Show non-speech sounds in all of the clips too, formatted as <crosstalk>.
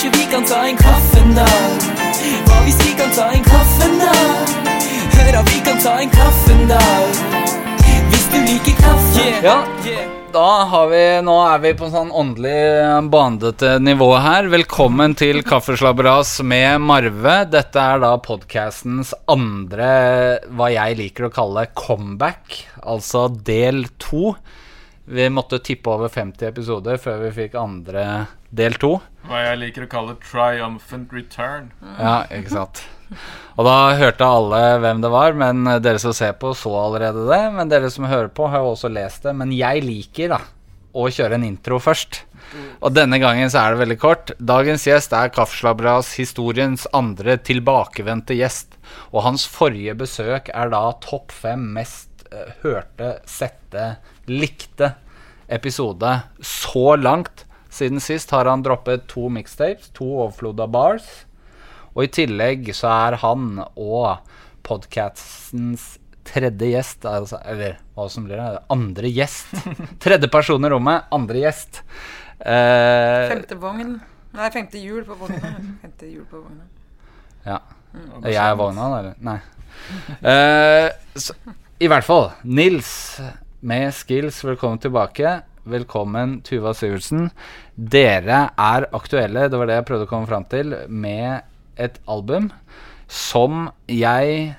Kanskje vi kan ta en kaffe nå? Hva hvis vi kan ta en kaffe nå? Hør, vi kan ta en kaffe nå. Hvis du liker kaffe. Ja, da har vi Nå er vi på en sånn åndelig bandete nivå her. Velkommen til Kaffeslabberas med Marve. Dette er da podkastens andre, hva jeg liker å kalle comeback. Altså del to. Vi måtte tippe over 50 episoder før vi fikk andre del to. Hva jeg liker å kalle triumphant return. Ja, ikke sant. Og da hørte alle hvem det var, men dere som ser på, så allerede det. Men dere som hører på, har jo også lest det. Men jeg liker da å kjøre en intro først. Og denne gangen så er det veldig kort. Dagens gjest er Kaffeslabras, historiens andre tilbakevendte gjest. Og hans forrige besøk er da topp fem mest eh, hørte, sette, likte episode så langt. Siden sist har han droppet to mixtapes, to overflod av bars. Og i tillegg så er han og podcastens tredje gjest, altså, eller hva som blir det, andre gjest. <laughs> Tredje person i rommet, andre gjest. Eh, Femte vogn. Nei, femte hjul på vogna. Femte hjul på vogna. ja. Er jeg vogna, eller? Nei. Eh, så, I hvert fall. Nils med skills, velkommen tilbake. Velkommen, Tuva Sivertsen. Dere er aktuelle, det var det jeg prøvde å komme fram til, med et album som jeg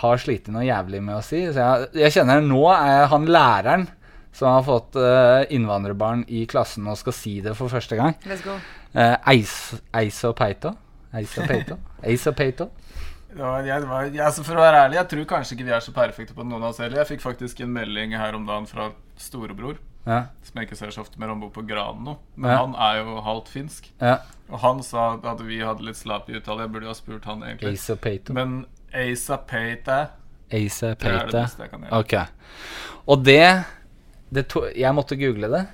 har slitt noe jævlig med å si. Så jeg, jeg kjenner nå er jeg han læreren som har fått uh, innvandrerbarn i klassen og skal si det for første gang. Let's go. Uh, og Peito. Eis og Peito. <laughs> Eis og Peito. Ja, jeg, var, jeg, altså for å være ærlig, jeg tror kanskje ikke vi er så perfekte på noen av oss heller. Jeg fikk faktisk en melding her om dagen fra storebror, Ja. som jeg ikke ser så ofte mer om bor på Gran nå. Men Ja. han er jo halvt finsk. ja. Og han sa at vi hadde litt slapp i uttale. Jeg burde jo ha spurt han egentlig. Asa Peito. Men Asa Peita Eiso det er det beste jeg kan gjøre. Ok. Og det, det to, Jeg måtte google det.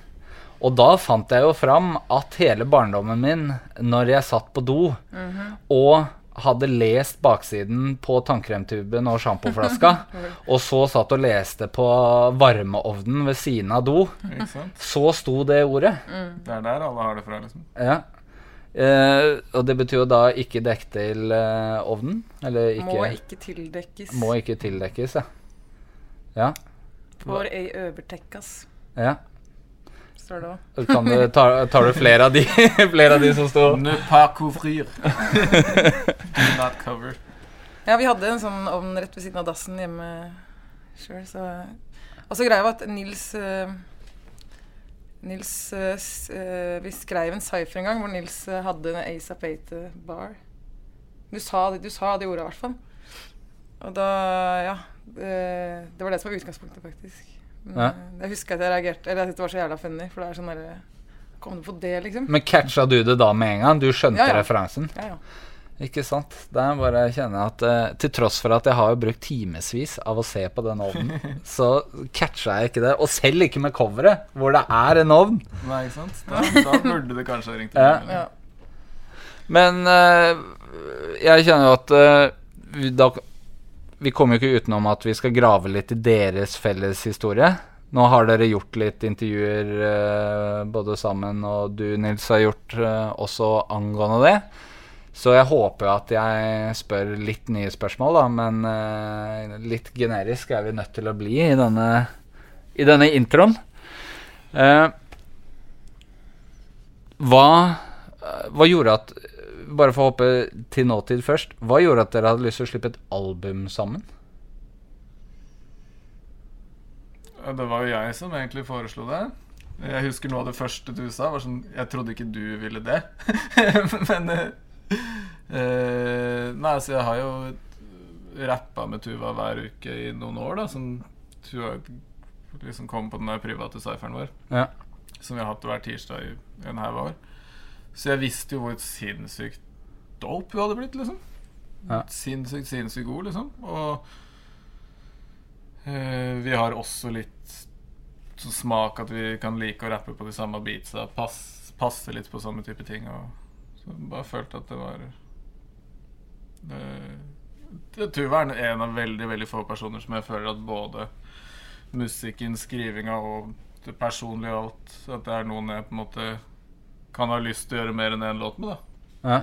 Og da fant jeg jo fram at hele barndommen min, når jeg satt på do og hadde lest baksiden på tannkremtuben og sjampoflaska, <laughs> og så satt og leste på varmeovnen ved siden av do, så sto det ordet. Det er der alle har det fra, liksom. Ja. Eh, og det betyr jo da ikke dekk til eh, ovnen? Eller ikke Må ikke tildekkes. Må ikke tildekkes, ja. Ja. For ei overtekkas, ja. Står det òg. Tar, tar du flere av de, <laughs> flere av de som står Ne pas couvrir. <laughs> Do not cover. Ja, vi hadde en sånn ovn rett ved siden av dassen hjemme sjøl, så Og så greia var at Nils eh, Nils eh, Vi skrev en cypher en gang hvor Nils eh, hadde en Ace of Eight bar. Du sa, det- du sa de orda, i hvert fall. Og da Ja. Det, det var det som var utgangspunktet, faktisk. Men, Ja. eh, Jeg husker at jeg reagerte Eller jeg syntes det var så jævla funny, for det er sånn derre Kom du på det, liksom? Men catcha du det da med en gang? Du skjønte Ja, ja. referansen? Ja, ja. Ikke sant? Det er bare jeg kjenner at uh, til tross for at jeg har jo brukt timevis av å se på den ovnen, <laughs> så catcha jeg ikke det. Og selv ikke med coveret, hvor det er en ovn. Nei, ikke sant? Da, da burde det kanskje ha ringt til Ja. ja. Men uh, jeg kjenner jo at uh, da, vi kommer jo ikke utenom at vi skal grave litt i deres felles historie. Nå har dere gjort litt intervjuer eh, både sammen, og du, Nils, har gjort eh, også angående det. Så jeg håper at jeg spør litt nye spørsmål, da, men eh, litt generisk er vi nødt til å bli i denne, i denne introen. Eh, hva, hva gjorde at Bare for å hoppe til nåtid først. Hva gjorde at dere hadde lyst til å slippe et album sammen? Det var jo jeg som egentlig foreslo det. Jeg husker noe av det første du sa. var sånn, Jeg trodde ikke du ville det. <laughs> Men eh, Nei, så jeg har jo rappa med Tuva hver uke i noen år, da. Som Tuva liksom kom på den der private cypheren vår. Ja. Som vi har hatt hver tirsdag i en haug år. Så jeg visste jo hvor sinnssykt dope hun hadde blitt, liksom. Ja. Sinnssykt, sinnssykt god, liksom. Og uh, vi har også litt sånn smak at vi kan like å rappe på de samme beatsa. Pass, passe litt på samme type ting. Og så bare følte at det var det, tror jeg er en av veldig veldig få personer som jeg føler at både musikken, skrivinga og det personlige og alt At det er noen jeg på en måte kan ha lyst til å gjøre mer enn én låt med, da. Ja.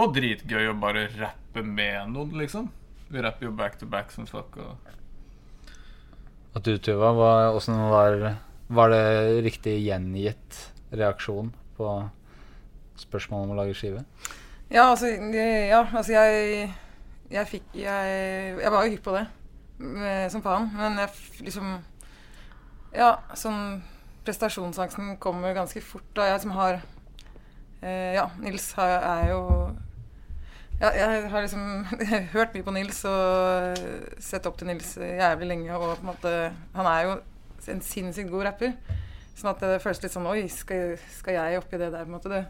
Og dritgøy å bare rappe med noen, liksom. Vi rapper jo back to back som fuck. Og At du, Tuva, åssen var Var det riktig gjengitt reaksjon på spørsmålet om å lage skive? Ja, altså, ja, altså jeg Jeg fikk Jeg, jeg var jo hypp på det, eh, som faen. Men jeg liksom Ja, sånn Prestasjonsangsten kommer ganske fort da jeg som har eh, Ja, Nils har, er jo ja, jeg har liksom <laughs> hørt mye på Nils og sett opp til Nils jævlig lenge. Og på en måte Han er jo en sinnssykt god rapper. Sånn at det føles litt sånn Oi, skal, skal jeg oppi det der? på en måte det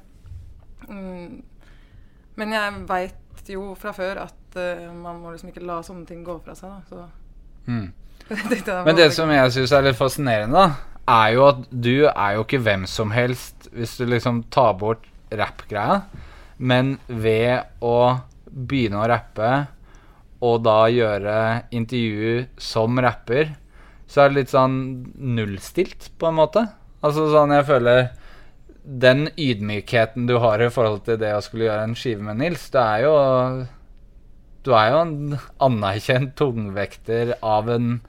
mm, Men jeg veit jo fra før at eh, man må liksom ikke la sånne ting gå fra seg. Da. Så Mm. <laughs> det Men det som jeg syns er litt fascinerende, da, er jo at du er jo ikke hvem som helst hvis du liksom tar bort rappgreia, men ved å begynne å rappe og da gjøre intervju som rapper, så er det litt sånn nullstilt, på en måte. Altså sånn jeg føler Den ydmykheten du har i forhold til det å skulle gjøre en skive med Nils, det er jo Du er jo en anerkjent tungvekter av en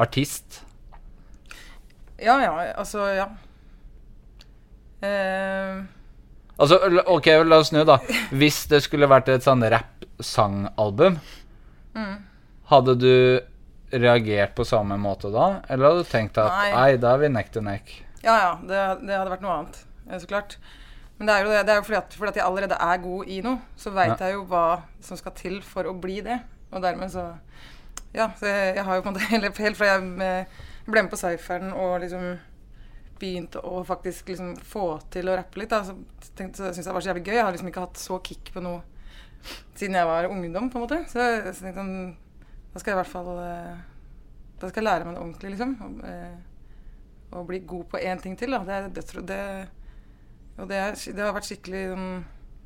artist. Ja, ja. Altså, ja. Uh, Altså, ok, la oss snu, da. Hvis det skulle vært et sånn rapp-sangalbum, mm. hadde du reagert på samme måte da? Eller hadde du tenkt at Nei. nei, da er vi neck to neck? Ja, ja. Det, det hadde vært noe annet. eh, Så klart. Men det er jo, det, det er jo fordi, at, fordi at jeg allerede er god i noe, så veit Ja. jeg jo hva som skal til for å bli det. Og dermed så Ja, så jeg, jeg har jo på en måte <laughs> helt, helt fra jeg eh, ble med på Cypheren og liksom begynte å faktisk liksom få til å rappe litt, da, så, så syntes jeg det var så jævlig gøy. Jeg har liksom ikke hatt så kick på noe siden jeg var ungdom, på en måte. Så, så tenkte jeg sånn, da skal jeg i hvert fall eh, Da skal jeg lære meg det ordentlig, liksom. Og, eh, og bli god på én ting til. Da. Det, er dødsro- det, og det, er, det har vært skikkelig sånn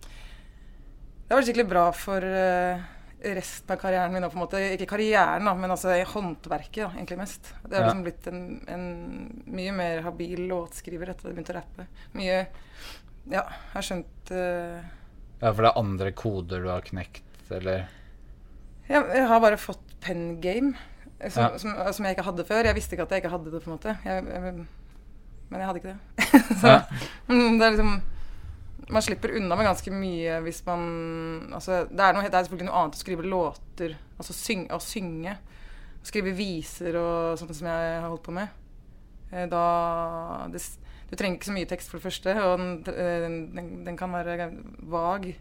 Det har vært skikkelig bra for eh, resten av karrieren min. På en måte, ikke karrieren, da, men altså i håndverket da, egentlig mest. Det har Ja. liksom blitt en, en mye mer habil låtskriver etter at jeg begynte å rappe. Mye Ja, jeg har skjønt uh, Ja, for det er andre koder du har knekt, eller jeg, jeg har bare fått pen game. eh, Som, Ja. som, som jeg ikke hadde før. Jeg visste ikke at jeg ikke hadde det. på en måte jeg, jeg, Men jeg hadde ikke det. <laughs> Så Ja. <laughs> det er liksom Man slipper unna med ganske mye hvis man altså, det, er noe, det er selvfølgelig noe annet å skrive låter, altså syng, å synge. Skrive viser og sånt som jeg har holdt på med. Eh, Da det, Du trenger ikke så mye tekst, for det første, og den, eh, den, den kan være vag,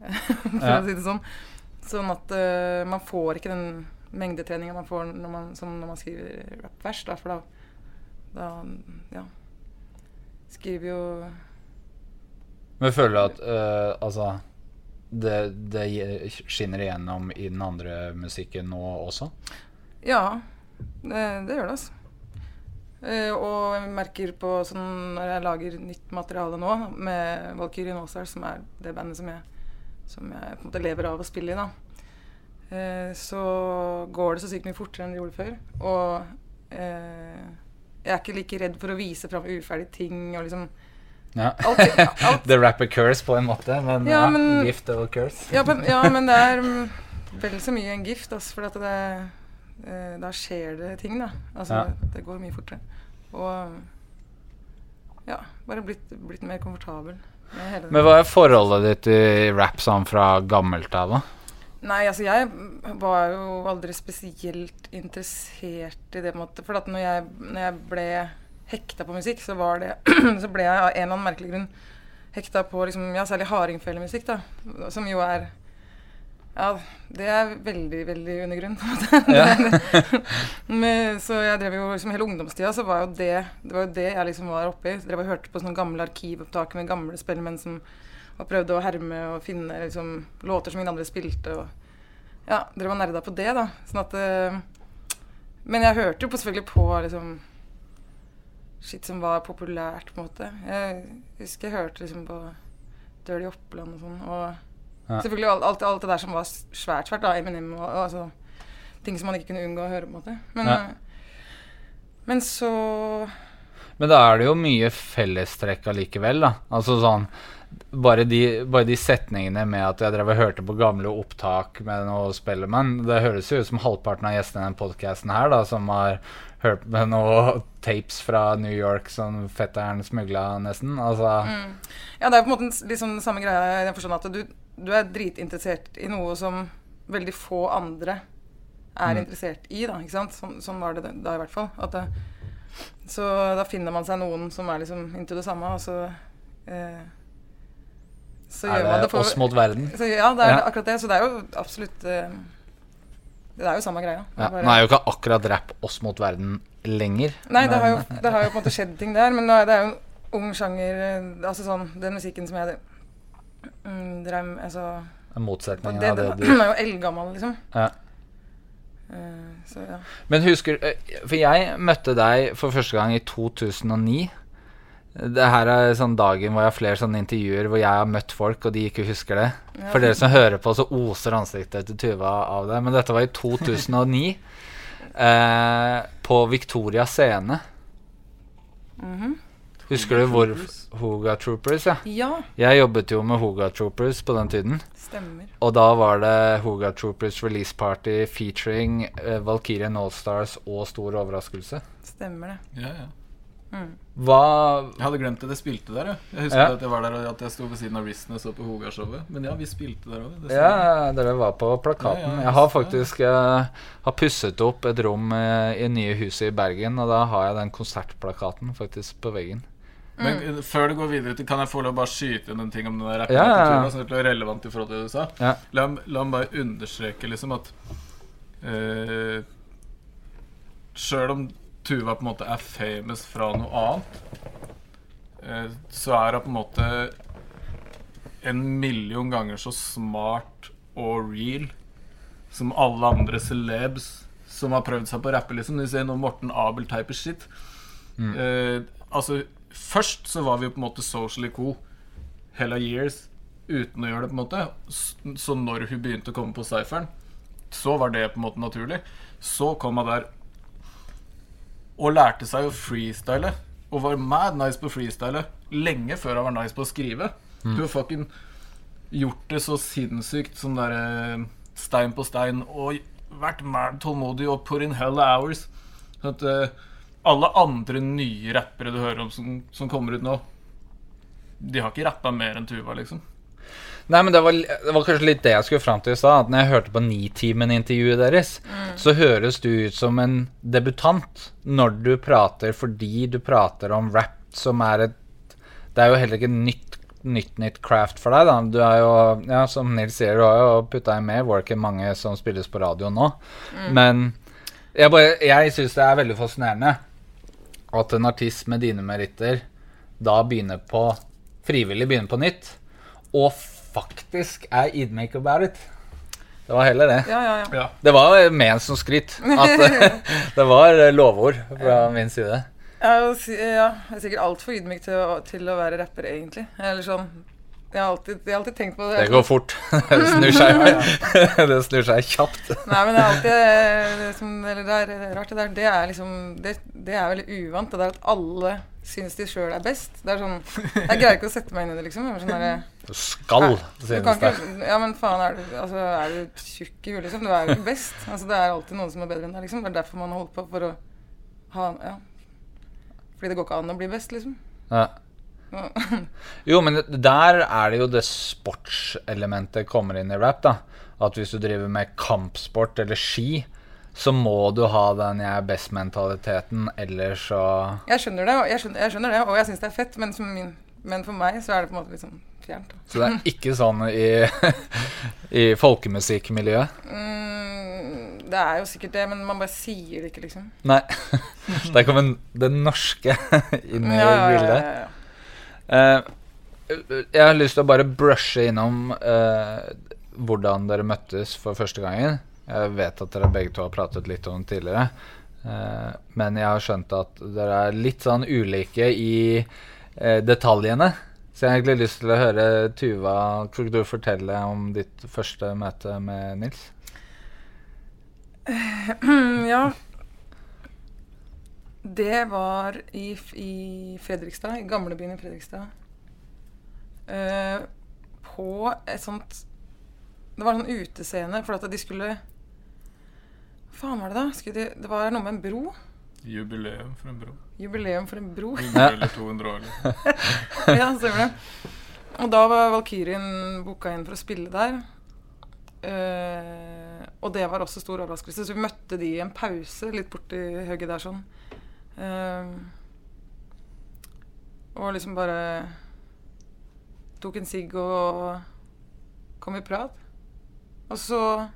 <laughs> for Ja. å si det sånn. Sånn at uh, man får ikke den mengdetreninga man får når man, som når man skriver rappvers, da, for da, da ja. Skriver jo Men føler du at uh, altså det, det skinner igjennom i den andre musikken nå også? Ja, det, det gjør det, altså. Uh, og jeg merker på sånn når jeg lager nytt materiale nå med Valkyrien Allstars, som er det bandet som jeg, som jeg på en måte lever av å spille i, da, uh, så går det så sykt mye fortere enn det gjorde før. Og uh, jeg er ikke like redd for å vise fram uferdige ting og liksom Ja. alt, alt, The rapper curse på en måte, men, Ja, men- gift og curse. Ja, men, ja, men det er vel så mye en gift, altså, for det eh, Da skjer det ting, da. Altså, Ja. det går mye fortere. Og ja, bare blitt, blitt mer komfortabel det. Men hva er forholdet ditt til rap sånn fra gammelt av, da? Nei, altså jeg var jo aldri spesielt interessert i det. på en måte, For at når jeg, når jeg ble hekta på musikk, så, var det, <clears throat> så ble jeg av en eller annen merkelig grunn hekta på liksom, ja, særlig hardingfelemusikk, da. Som jo er Ja, det er veldig, veldig undergrunn, på en måte. <laughs> Ja. Men, så jeg drev jo liksom hele ungdomstida så var jo det Det var jo det jeg liksom var oppi. Jeg drev og hørte på sånne gamle arkivopptak med gamle spellemenn som og prøvde å herme og finne liksom, låter som ingen andre spilte. Og ja, drev og nerda på det, da. Sånn at eh, Men jeg hørte jo på, selvfølgelig på liksom Shit som var populært, på en måte. Jeg husker jeg hørte liksom på Dirty Oppland og sånn. Og Ja. selvfølgelig alt, alt, alt det der som var svært, svært. da, Eminem og, og altså Ting som man ikke kunne unngå å høre, på en måte. Men, Ja. eh, men så Men da er det jo mye fellestrekk allikevel, da. Altså sånn bare de, bare de setningene med at jeg drev og hørte på gamle opptak med noe Spellemann Det høres jo ut som halvparten av gjestene i denne podkasten her, da, som har hørt med noe tapes fra New York som fetteren smugla, nesten. Altså Mm. Ja, det er på en måte liksom den sånn samme greia i den forstand at du, du er dritinteressert i noe som veldig få andre er interessert i, da, ikke sant? Sånn, sånn var det da i hvert fall. Det, så da finner man seg noen som er liksom into det samme, og så eh, Så er det det for oss mot verden? så, Ja, det er Ja. akkurat det. Så det er jo absolutt eh, Det er jo samme greia. Ja, bare- nå er jo ikke akkurat rap oss mot verden lenger. Nei, det har, jo, det har jo på en måte skjedd ting der, men er det er jo en ung sjanger eh, Altså sånn, den musikken som jeg mm, drev med altså, En motsetning det, av det den du er jo eldgammel, liksom. ja. Eh, så ja. Men husker For jeg møtte deg for første gang i 2009. Det her er sånn dagen hvor jeg har flere sånne intervjuer hvor jeg har møtt folk, og de ikke husker det. Ja. For dere som hører på, så oser ansiktet til Tuva av det. Men dette var i <laughs> 2009. eh, på Victoria scene. Mhm. Husker du hvor Hoga Troopers? Ja. ja, Jeg jobbet jo med Hoga Troopers på den tiden. stemmer. Og da var det Hoga Troopers release party featuring eh, Valkyrien Allstars og Stor overraskelse. Stemmer det. Ja, ja. Mm. Hva Jeg hadde glemt det. Det spilte der. Jeg, jeg husker Ja. at jeg var der og at jeg sto ved siden av Risten og så på Hoga-showet. Men ja, vi spilte der òg. Ja, dere var på plakaten. Ja, ja, Jeg har faktisk jeg har pusset opp et rom i i nye huset i Bergen, og da har jeg den konsertplakaten faktisk på veggen. Men Mm. eh, før du går videre til Kan jeg få lov å bare skyte inn en ting om den der Ja, ja, ja. Sånn det er relevant i forhold til det du sa. Ja. La, la meg bare understreke liksom at uh, Sjøl om Tuva på en måte er famous fra noe annet, eh, så er hun på en måte en million ganger så smart og real som alle andre celebs som har prøvd seg på å rappe, liksom. Du ser nå Morten Abel-type shit. Eh, altså, først så var vi jo på en måte socially cool hella years uten å gjøre det, på en måte. Så når hun begynte å komme på cypheren, så var det på en måte naturlig. Så kom hun der og lærte seg å freestyle. Og var mad nice på freestyle lenge før han var nice på å skrive. Du har fucking gjort det så sinnssykt som derre stein på stein og vært mad tålmodig og put in hell hours. Sånn at uh, alle andre nye rappere du hører om som, som kommer ut nå, de har ikke rappa mer enn Tuva, liksom. Nei, men det var, det var kanskje litt det jeg skulle fram til i stad. Når jeg hørte på Nitimen-intervjuet deres, så høres du ut som en debutant når du prater fordi du prater om rap, som er et Det er jo heller ikke nytt nytt nytt craft for deg, da. Du er jo, ja, som Nils sier, du har jo putta inn mer work enn mange som spilles på radio nå. Men jeg, bare, jeg syns det er veldig fascinerende at en artist med dine meritter da begynner på frivillig begynner på nytt, og faktisk er idmake about it. Det var heller det. Ja, ja, ja. Ja. Det var ment som skryt. At eh, <laughs> det var eh, lovord fra min side. Ja, jeg er sikkert altfor ydmyk til å, til å være rapper, egentlig. Eller sånn Jeg har alltid, jeg har alltid tenkt på det. Det går fort. <laughs> Det snur seg, <laughs> det snur seg kjapt. Nei, men det er alltid eh, det som Eller det er rart, det der. Det er liksom Det, det er veldig uvant. Det der at alle syns de sjøl er best. Det er sånn Jeg greier ikke å sette meg inn i det, liksom. Det er Sånn Du skal, Du synes kan det. Ja, men faen, er du, altså, er du tjukk i huet, liksom? Du er jo ikke best. Altså, det er alltid noen som er bedre enn deg, liksom. Det er derfor man har holdt på for å ha Ja. Fordi det går ikke an å bli best, liksom. Ja. Jo, men der er det jo det sportselementet kommer inn i rap, da. At hvis du driver med kampsport eller ski, så må du ha den 'jeg er best'-mentaliteten, ellers så Jeg skjønner det, og jeg skjønner, jeg skjønner det, og jeg syns det er fett, men, som min, men for meg så er det på en måte sånn fjernt. Så det er ikke sånn i, <laughs> i folkemusikkmiljøet. Mm, det er jo sikkert det, men man bare sier det ikke, liksom. Nei. <laughs> Der kommer det norske <laughs> inn i Ja, bildet. ja, ja. Eh, jeg har lyst til å bare brushe innom eh, hvordan dere møttes for første gangen. Jeg vet at dere begge to har pratet litt om det tidligere. Eh, men jeg har skjønt at dere er litt sånn ulike i detaljene. Så jeg har egentlig lyst til å høre Tuva Kan du fortelle om ditt første møte med Nils? <clears throat> Ja. Det var i, i Fredrikstad, i gamlebyen i Fredrikstad. Uh, på et sånt Det var en sånn utescene for at de skulle Hva faen var det da? De, det var noe med en bro. Jubileum for en bro. Jubileum for en bro. 100 eller 200 år. Eller. <laughs> ja, stemmer det. Og da var Valkyrien booka inn for å spille der. Uh, og det var også stor overraskelse. Så vi møtte de i en pause litt borti hugget der sånn. Uh, og liksom bare tok en sigg og kom i prat. Og så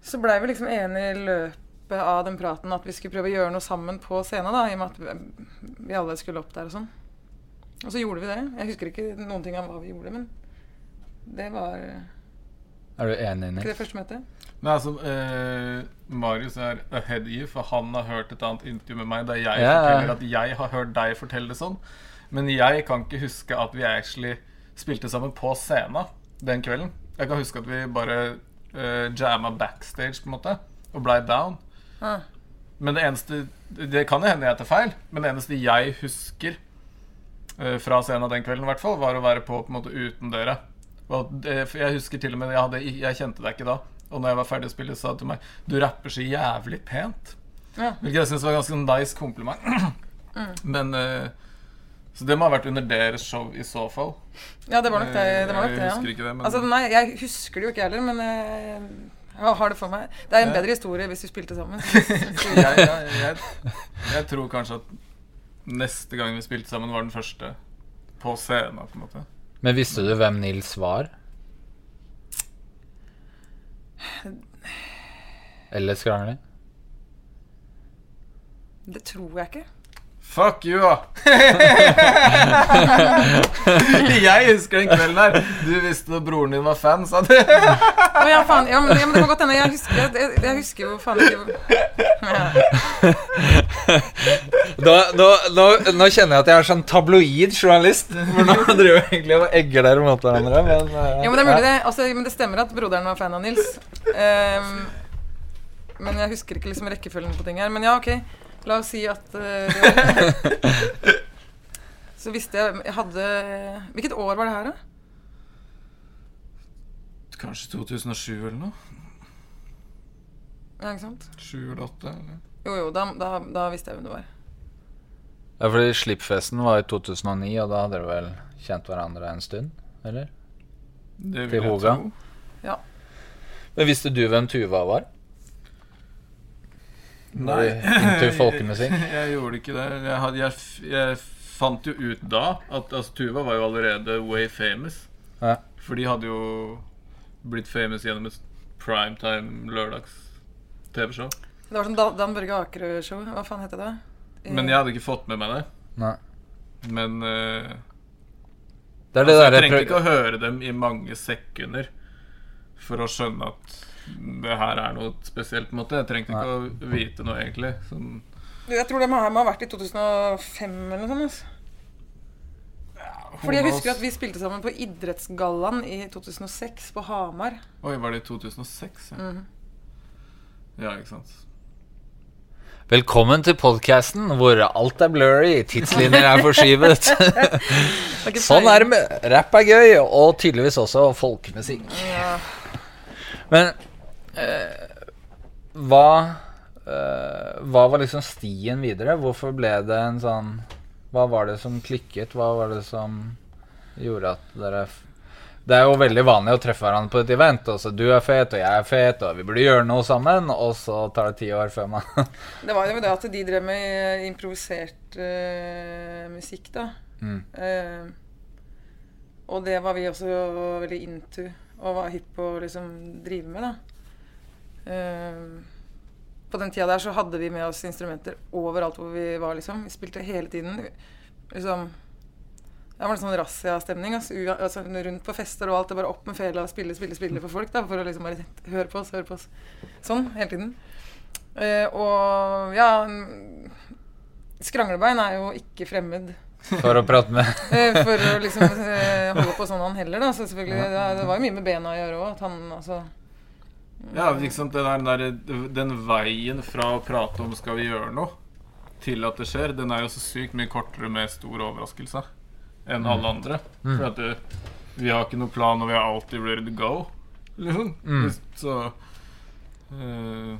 Så blei vi liksom enige i løpet av den praten at vi skulle prøve å gjøre noe sammen på scenen, da, i og med at vi, alle skulle opp der og sånn. Og så gjorde vi det. Jeg husker ikke noen ting av hva vi gjorde, men det var Er du enig, Nils? det første møtet. Nei, altså, eh, Marius er ahead you, for han har hørt et annet intervju med meg der jeg yeah. forteller at jeg har hørt deg fortelle det sånn. Men jeg kan ikke huske at vi actually spilte sammen på scenen den kvelden. Jeg kan huske at vi bare eh, jamma backstage, på en måte, og blei down. Ah. Men det eneste Det kan jo hende jeg tar feil, men det eneste jeg husker uh, fra scenen den kvelden, i hvert fall, var å være på på en måte uten døra. Og jeg husker til og med jeg, hadde, jeg kjente deg ikke da. Og når jeg var ferdig å spille, sa du til meg Du rapper så jævlig pent. Ja. Hvilket jeg syns var ganske nice kompliment. <clears throat> Men uh, Så det må ha vært under deres show i så fall. Ja, det var nok det. det, var nok Jeg det husker ikke det, men Altså, nei, jeg husker det jo ikke heller, men jeg, jeg har det for meg. Det er en bedre historie hvis vi spilte sammen. <laughs> jeg, jeg, jeg, jeg tror kanskje at neste gang vi spilte sammen, var den første på scenen. på en måte Men visste du hvem Nils var? Eller Skrangli? Det tror jeg ikke. Fuck you, da! <laughs> jeg husker den kvelden her. Du visste at broren din var fan, sa du. oh, ja, faen. Ja, men, ja, men det kan godt hende. Jeg husker, jeg, jeg husker jo faen ikke <laughs> Nå, nå, nå, nå kjenner jeg at jeg er sånn tabloid journalist. For nå driver jeg egentlig og egger dere mot hverandre. Men, eh, Ja, men det er mulig det. Altså, men det stemmer at broderen var fan av Nils. Um, men jeg husker ikke liksom rekkefølgen på ting her. Men ja, ok. La oss si at uh, <laughs> Så visste jeg Jeg hadde Hvilket år var det her, da? Kanskje 2007 eller noe? Ja, ikke sant? 7 eller 8? Eller? Jo, jo, da, da, da visste jeg hvem det var. Ja, fordi Slippfesten var i 2009, og da hadde dere vel kjent hverandre en stund? Eller? Det Til vil jeg tro. Ja. Men visste du hvem Tuva var? Du into folkemusikk? Jeg gjorde ikke det. Jeg, hadde, jeg, jeg fant jo ut da at altså, Tuva var jo allerede way famous. Ja. For de hadde jo blitt famous gjennom et primetime lørdags TV-show. Det var sånn Dan, Dan Børge Akerø-show. Hva faen heter det da? Eh, Men jeg hadde ikke fått med meg det. Nei. Men uh, Det er det altså, jeg trengte ikke å høre dem i mange sekunder for å skjønne at det her er noe spesielt. på en måte Jeg trengte ikke å vite noe, egentlig. Sånn, Jeg tror det må ha må ha vært i 2005 eller noe sånt. Altså. Fordi jeg husker at vi spilte sammen på Idrettsgallaen i 2006 på Hamar. Oi, var det i 2006? Ja, Mhm. ja ikke sant. Velkommen til podkasten hvor alt er blurry, tidslinjer er forskyvet. <laughs> Er sånn er det med Rapp er gøy, og tydeligvis også folkemusikk. Ja. Men hva eh, Hva var liksom stien videre? Hvorfor ble det en sånn Hva var det som klikket? Hva var det som gjorde at dere Det er jo veldig vanlig å treffe hverandre på et event. Og så du er fet, og jeg er fet, og vi burde gjøre noe sammen. Og så tar det ti år før man <laughs> Det var jo det at de drev med eh, improvisert uh, musikk, da. mm. Uh, og det var vi også veldig into og var hypp på å liksom drive med, da. Eh, på den tida der så hadde vi med oss instrumenter overalt hvor vi var, liksom. Vi spilte hele tiden. Liksom Det var en sånn razziastemning. Altså, altså, rundt på fester og alt. Det bare opp med fela og spille, spille, spille for folk. da For å liksom bare høre på oss, høre på oss. Sånn hele tiden. Uh, og ja mm, Skranglebein er jo ikke fremmed for å prate med <laughs> Eh, for å liksom holde på sånn han heller, da. Så selvfølgelig, det, det var jo mye med bena å gjøre òg. At han altså Ja, sant, den, der, den veien fra å prate om 'skal vi gjøre noe', til at det skjer, den er jo så sykt mye kortere med stor overraskelse enn alle andre. For at det, vi har ikke noen plan, og vi er alltid ready to go. Liksom. Mm. Så eh,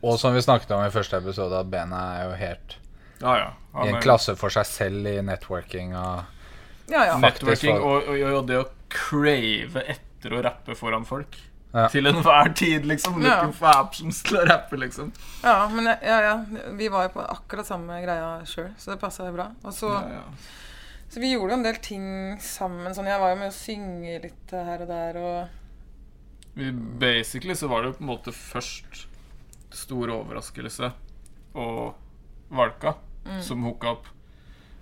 Og som vi snakket om i første episode, at Bena er jo helt Ja, ja. i en klasse for seg selv i networking og Ja, ja. Networking og, og, og det å crave etter å rappe foran folk. Ja. Til enhver tid, liksom. Ja. Looking for options til å rappe, liksom. ja, men ja, ja. Vi var jo på akkurat samme greia sjøl, så det passa bra. Og så, Ja, ja. så vi gjorde jo en del ting sammen. Sånn, jeg var jo med å synge litt her og der, og Vi, basically så var det jo på en måte først stor overraskelse og Valka Mm. som hooka opp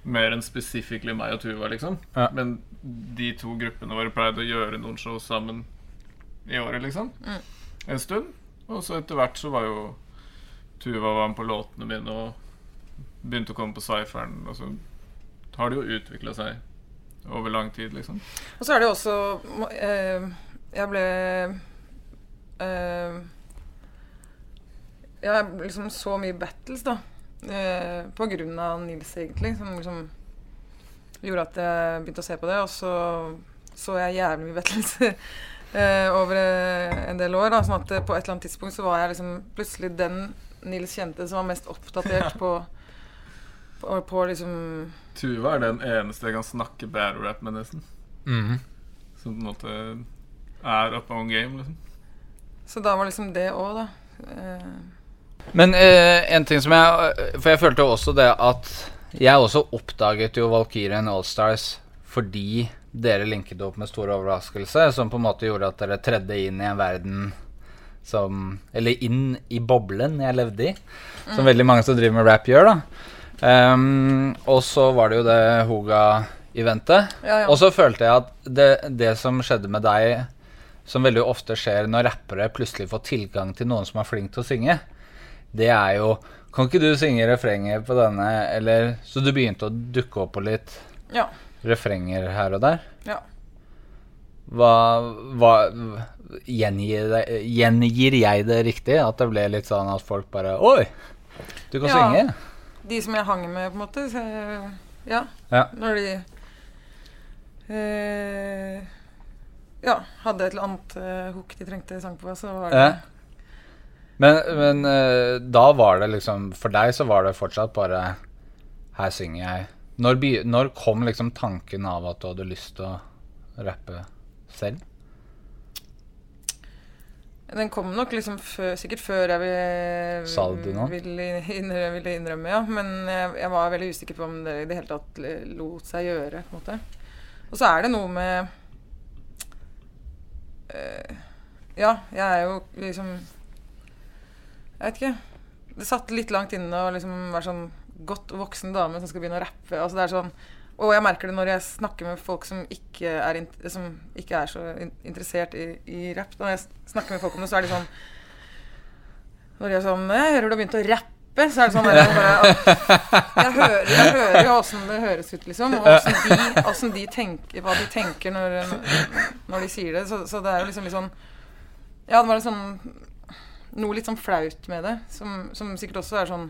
mer enn specifically meg og Tuva, liksom. Ja. Men de to gruppene våre pleide å gjøre noen show sammen i året, liksom. Mm. En stund. Og så etter hvert så var jo Tuva var med på låtene mine og begynte å komme på cypheren. Og så har det jo utvikla seg over lang tid, liksom. Og så er det jo også eh, Jeg ble øh, Jeg liksom så mye battles, da. Eh, på grunn av Nils, egentlig. Som liksom gjorde at jeg begynte å se på det. Og så så jeg jævlig mye battles <laughs> eh, over eh, en del år. Da, sånn at eh, på et eller annet tidspunkt så var jeg liksom plutselig den Nils kjente som var mest oppdatert på, <laughs> på, på liksom Tuva er den eneste jeg kan snakke battle rap med, nesten. Mhm. Som på en måte er up on game, liksom. Så da var liksom det òg, da. Eh, Men eh, en ting som jeg For jeg følte også det at Jeg også oppdaget jo Valkyrien Allstars fordi dere linket opp med stor overraskelse, som på en måte gjorde at dere tredde inn i en verden som Eller inn i boblen jeg levde i. Som veldig mange som driver med rap, gjør, da. Um, og så var det jo det Hoga-eventet. Ja, ja. Og så følte jeg at det, det som skjedde med deg, som veldig ofte skjer når rappere plutselig får tilgang til noen som er flink til å synge, det er jo Kan ikke du synge refrenget på denne, eller Så du begynte å dukke opp på litt ja. Refrenger her og der? Ja. Hva, hva gjengir, det, gjengir jeg det riktig? At det ble litt sånn at folk bare Oi! Du kan Ja. synge? De som jeg hang med, på en måte. Så, ja. Ja. Når de eh, Ja, hadde et eller annet eh, hook de trengte sang på, så var det Ja. Men, men eh, da var det liksom For deg så var det fortsatt bare Her synger jeg. Når, når kom liksom tanken av at du hadde lyst til å rappe selv? Den kom nok liksom før, sikkert før jeg ville, ville innrømme, ja. Men jeg, jeg var veldig usikker på om det i det hele tatt lot seg gjøre. på en måte. Og så er det noe med øh, Ja, jeg er jo liksom Jeg vet ikke. Det satt litt langt inne å liksom være sånn godt voksen dame som skal begynne å rappe. Altså det er sånn, og jeg merker det når jeg snakker med folk som ikke er, som ikke er så in interessert i, i rapp. Når jeg snakker med folk om det, så er de sånn Når de er sånn 'Jeg hører du har begynt å rappe', så er det sånn jeg, jeg, hører, jeg hører jo åssen det høres ut, liksom. Og de, de tenker, hva de tenker når, når de sier det. Så, så det er jo liksom litt sånn Ja, det var litt sånn noe litt sånn flaut med det, som, som sikkert også er sånn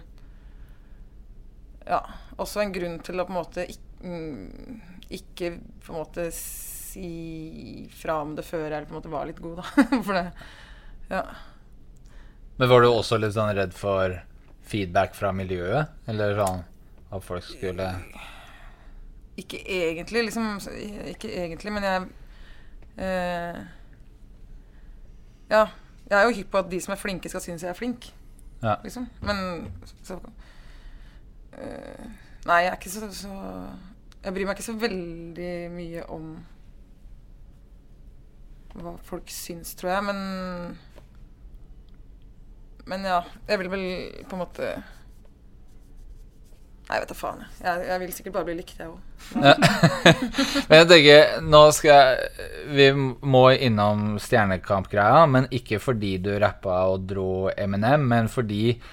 Ja, også en grunn til å på en måte ikke, ikke på en måte si fra om det før jeg på en måte var litt god, da. <laughs> For det Ja. Men var du også litt sånn redd for feedback fra miljøet? Eller sånn at folk skulle Ikke egentlig, liksom. Ikke egentlig, men jeg eh, Ja. Jeg er jo hypp på at de som er flinke, skal synes jeg er flink. Ja. Liksom. Men så Nei, jeg er ikke så, så Jeg bryr meg ikke så veldig mye om hva folk syns, tror jeg, men Men ja, jeg vil vel på en måte Nei, jeg vet da faen. jeg. Jeg, vil sikkert bare bli likt, jeg òg. <laughs> Men jeg tenker, nå skal jeg Vi må innom Stjernekamp-greia, men ikke fordi du rappa og dro Eminem, men fordi eh,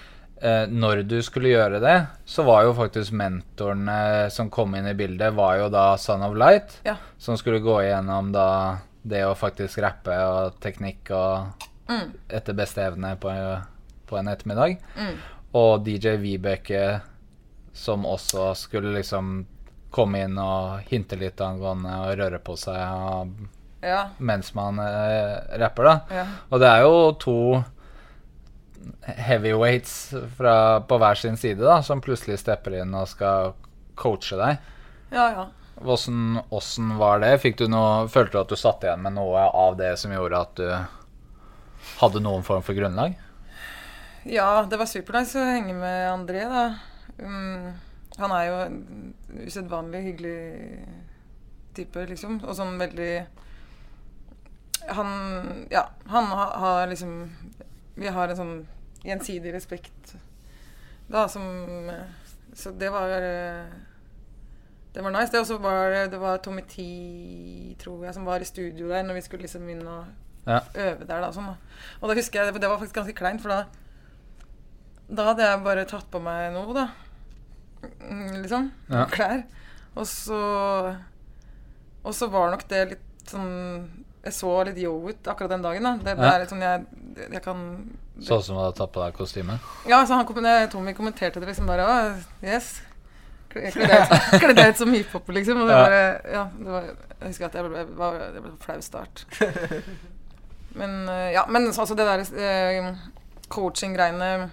når du skulle gjøre det, så var jo faktisk mentoren eh, som kom inn i bildet, var jo da Son of Light, Ja. som skulle gå igjennom da det å faktisk rappe og teknikk og Mm. etter beste evne på, på en ettermiddag. Mm. Og DJ Vibeke som også skulle liksom komme inn og hinte litt angående å røre på seg og, Ja. mens man eh, rapper, da. Ja. Og det er jo to heavyweights fra, på hver sin side da, som plutselig stepper inn og skal coache deg. ja, ja. Hvordan, hvordan var det? Noe, følte du at du satt igjen med noe av det som gjorde at du hadde noen form for grunnlag? Ja, det var supernice å henge med André, da. Um, han er jo en usedvanlig hyggelig type, liksom. Og sånn veldig Han Ja, han har, har liksom Vi har en sånn gjensidig respekt, da, som Så det var eh, Det var nice. Det også var Det var Tommy T, tror jeg, som var i studio der når vi skulle liksom inn og Ja. øve der, da. Sånn, da. Og da husker jeg Det var faktisk ganske kleint, for da da hadde jeg bare tatt på meg noe, da. Mm, Liksom. Ja. Klær. Og så Og så var nok det litt sånn Jeg så litt yo ut akkurat den dagen, da. Det, det Ja. er litt sånn jeg, jeg kan Sånn som du hadde tatt på deg kostyme? Ja, så han, kom- Tommy kommenterte det liksom bare yes. Kledde kle deg ut- <laughs> ut som hiphopper, liksom. Og det bare Ja, det var Jeg husker at jeg ble, var, det ble flau start. <laughs> Men eh, ja, men så- altså det der eh, coaching-greiene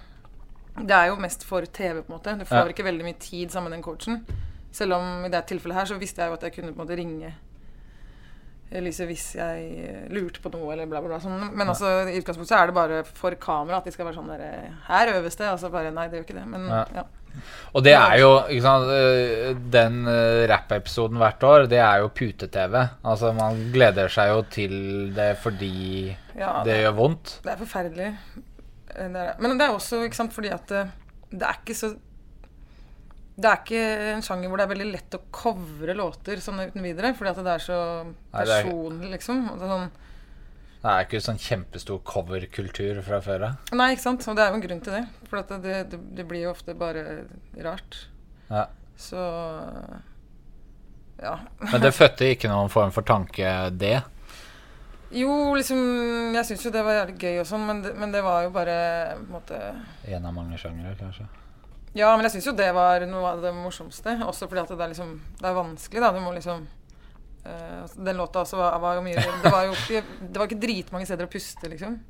Det er jo mest for TV, på en måte. Du får Ja. ikke veldig mye tid sammen med den coachen. Selv om i det tilfellet her så visste jeg jo at jeg kunne på en måte ringe Elise hvis jeg eh, lurte på noe, eller bla, bla, bla. Sånn. Men altså, i utgangspunktet er det bare for kamera at de skal være sånn der eh, Her øves det. Altså bare Nei, det gjør ikke det. Men Ja. ja. Og det er jo ikke sant, øh, Den rappepisoden hvert år, det er jo pute-TV. Altså Man gleder seg jo til det fordi ja det gjør vondt. Det er forferdelig. Eh, Det er, men det er også ikke sant, fordi at eh, det er ikke så Det er ikke en sjanger hvor det er veldig lett å covre låter sånn uten videre. Fordi at det er så er- personlig, liksom. Det er sånn, Det er ikke sånn kjempestor coverkultur fra før av. nei, ikke sant. Og det er jo en grunn til det. For at det, det, det blir jo ofte bare rart. Ja. Så Ja. <laughs> Men det fødte ikke noen form for tanke, det. Jo, liksom Jeg syns jo det var jævlig gøy og sånn, men, men det var jo bare på en måte En av mange sjangere, kanskje. Ja, men jeg syns jo det var noe av det morsomste. Også fordi at det er liksom Det er vanskelig, da. Du må liksom uh, Den låta også var, var jo mye Det var jo ikke, det var ikke dritmange steder å puste, liksom.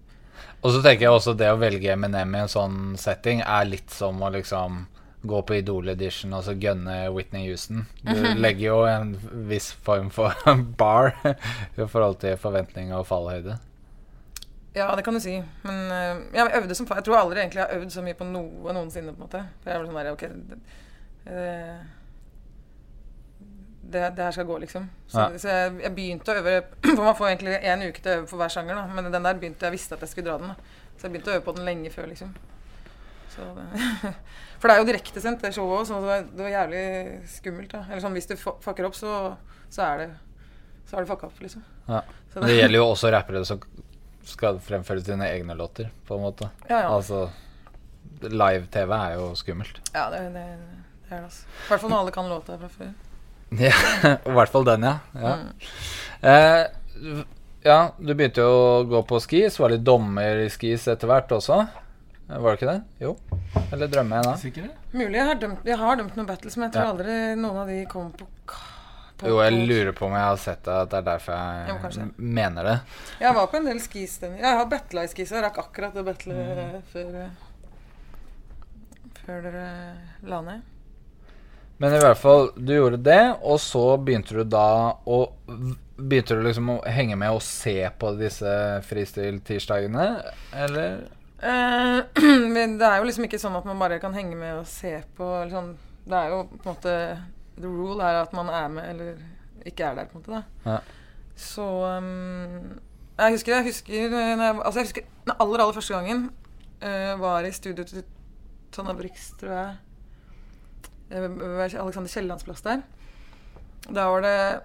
Og så tenker jeg også det å velge Eminem i en sånn setting er litt som å liksom gå på Idol-edition og så gønne Whitney Houston. Du legger jo en viss form for <laughs> bar i forhold til forventning og fallhøyde. Ja, det kan du si. Men eh, jeg øvde som faen. Jeg tror aldri egentlig jeg har øvd så mye på noe noensinne, på en måte. For jeg var sånn der Ok, det, eh, det, det her skal gå, liksom. Så, Ja. så jeg, jeg begynte å øve <clears throat> For man får egentlig én uke til å øve for hver sjanger, da. Men den der begynte jeg visste at jeg skulle dra den. da Så jeg begynte å øve på den lenge før, liksom. Så <laughs> for det er jo direktesendt, det showet òg, så det var, jævlig skummelt. da Eller sånn hvis du fucker opp, så, så er det Så har du fucka opp, liksom. Ja. Men det gjelder jo også rappere som skal fremføre sine egne låter, på en måte. Ja, ja. Altså Live-TV er jo skummelt. Ja, det, det, det er det, altså. I hvert fall når alle kan låta fra før. <laughs> Ja, I hvert fall den, ja. ja. Mm. Eh, ja, du begynte jo å gå på skis. Var litt dommer i skis etter hvert også. Var det ikke det? Jo. Eller drømmer jeg da? Sikker? Mulig jeg har dømt, jeg har dømt noen battles, men jeg tror Ja. aldri noen av de kom på, på Jo, jeg lurer på om jeg har sett det. Det er derfor jeg jo, mener det. Jeg var på en del skistender. Jeg har battla i skis, jeg rakk akkurat å battle Mm. før eh, Før dere la ned. Men i hvert fall, du gjorde det, og så begynte du da å Begynte du liksom å henge med og se på disse fristil-tirsdagene, eller? Eh, <clears throat> men det er jo liksom ikke sånn at man bare kan henge med og se på. Sånn. Det er jo på en måte The rule er at man er med eller ikke er der, på en måte. da Ja. Så um, Jeg husker jeg husker, jeg, altså jeg husker den aller, aller første gangen uh, var i studio til Tonna Brix, tror jeg. Eh, Alexander Kiellands plass der. Da var det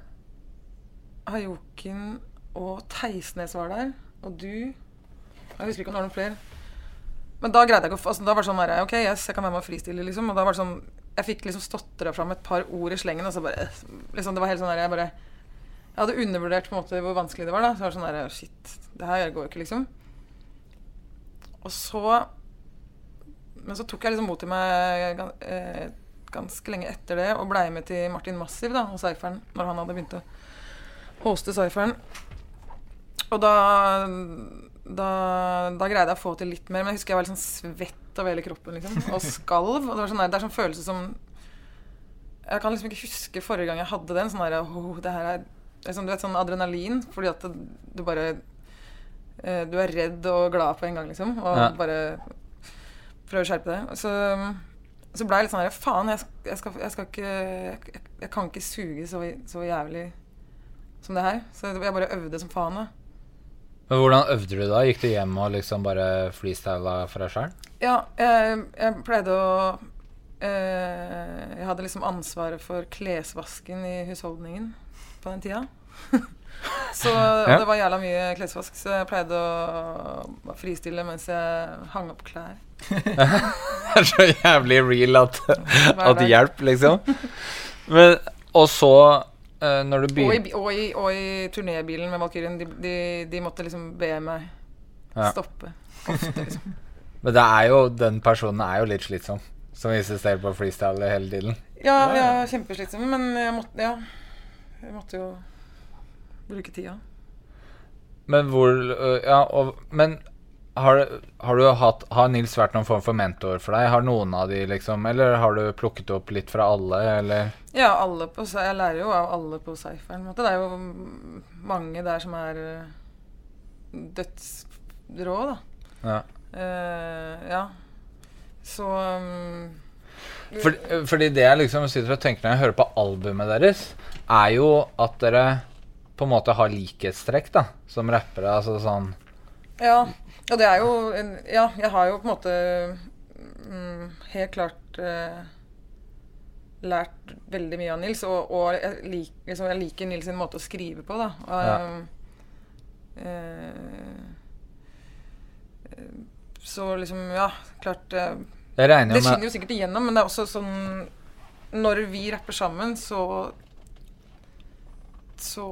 Hajoken og Teisnes var der. Og du Jeg husker ikke om det var noen flere. Men da greide jeg ikke å altså, Da var det sånn der, Ok, yes, jeg kan være med og fristille, liksom. Og da var det sånn Jeg fikk liksom stotra fram et par ord i slengen, og så bare liksom, Det var helt sånn der Jeg bare Jeg hadde undervurdert på en måte hvor vanskelig det var. da Så det var sånn der Shit, det her går ikke, liksom. Og så Men så tok jeg liksom mot til meg eh, ganske lenge etter det og blei med til Martin Massiv da, og Cypheren når han hadde begynt å hoste Cypheren. Og da, da Da greide jeg å få til litt mer, men jeg husker jeg var litt sånn svett over hele kroppen liksom, og skalv. Og det, var sånn det er sånn følelse som Jeg kan liksom ikke huske forrige gang jeg hadde den. Sånn der, oh, Det her er liksom, Du vet, sånn adrenalin. Fordi at det, du bare eh, Du er redd og glad på en gang, liksom. Og Ja. bare prøver å skjerpe deg. Så, så ble jeg litt sånn her Faen, jeg, jeg, skal, jeg skal ikke jeg, jeg kan ikke suge så, så jævlig som det her. Så jeg bare øvde som faen. da Men hvordan øvde du da? Gikk du hjem og liksom bare freestyla for deg sjøl? Ja, jeg, jeg pleide å eh, Jeg hadde liksom ansvaret for klesvasken i husholdningen på den tida. <laughs> så Ja. det var jævla mye klesvask, så jeg pleide å fristille mens jeg hang opp klær. <laughs> Det er så jævlig real at, at hjelp, liksom. Men, og så, eh, når du Og i, begynte og i, og i turnébilen med Valkyrien. De, de, de måtte liksom be meg Ja. stoppe. Ofte, liksom. <laughs> Men det er jo, den personen er jo litt slitsom. Som insisterer på freestyle hele tiden. Ja, Ja, vi er kjempeslitsomme, men jeg måtte, ja, jeg måtte jo bruke tida. Men hvor Ja, og Men har, har du hatt Har Nils vært noen form for mentor for deg? Har noen av de, liksom Eller har du plukket opp litt fra alle, eller? Ja, alle på, jeg lærer jo av alle på Cypheren. Det er jo mange der som er eh, dødsrå, da. Ja. Uh, ja. Så um, fordi, fordi det jeg liksom sitter og tenker når jeg hører på albumet deres, er jo at dere på en måte har likhetstrekk, da, som rappere. Altså sånn Ja. Og det er jo en- Ja, jeg har jo på en måte mm, helt klart eh, lært veldig mye av Nils, og, og jeg, lik, liksom, jeg liker Nils sin måte å skrive på, da. Og, Ja. eh, eh, så liksom, ja, klart eh, Det skinner jo sikkert igjennom, men det er også sånn Når vi rapper sammen, så Så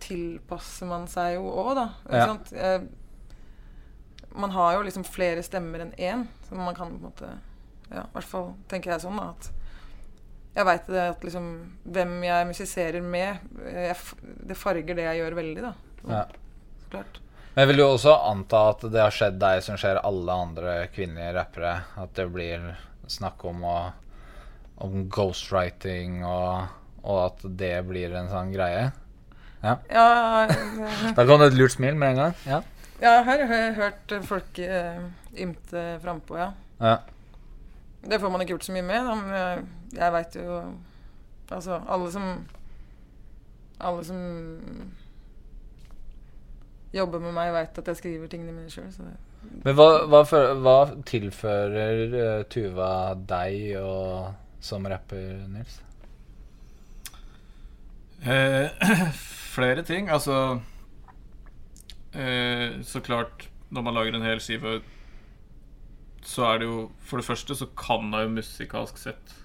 tilpasser man seg jo òg, da. Ikke Ja. sant? Man har jo liksom flere stemmer enn én, så man kan på en måte Ja, i hvert fall tenker jeg sånn, da. At jeg veit det at liksom Hvem jeg musiserer med, eh, jeg, det farger det jeg gjør veldig, da. ja. Så klart. Men jeg vil jo også anta at det har skjedd deg som skjer alle andre kvinnelige rappere. At det blir snakk om, å, om ghostwriting, og, og at det blir en sånn greie. Ja, eh, Da kom det et lurt smil med en gang. Ja. Ja her har jeg hørt folk eh, ymte frampå, ja. ja. Det får man ikke gjort så mye med, da, men jeg, jeg veit jo Altså, alle som Alle som jobber med meg, veit at jeg skriver tingene mine sjøl, Men hva, hva, for, hva tilfører uh, Tuva deg og, som rapper, Nils? Eh, <clears throat> flere ting. Altså eh, Så klart, når man lager en hel skive, så er det jo For det første så kan hun jo musikalsk sett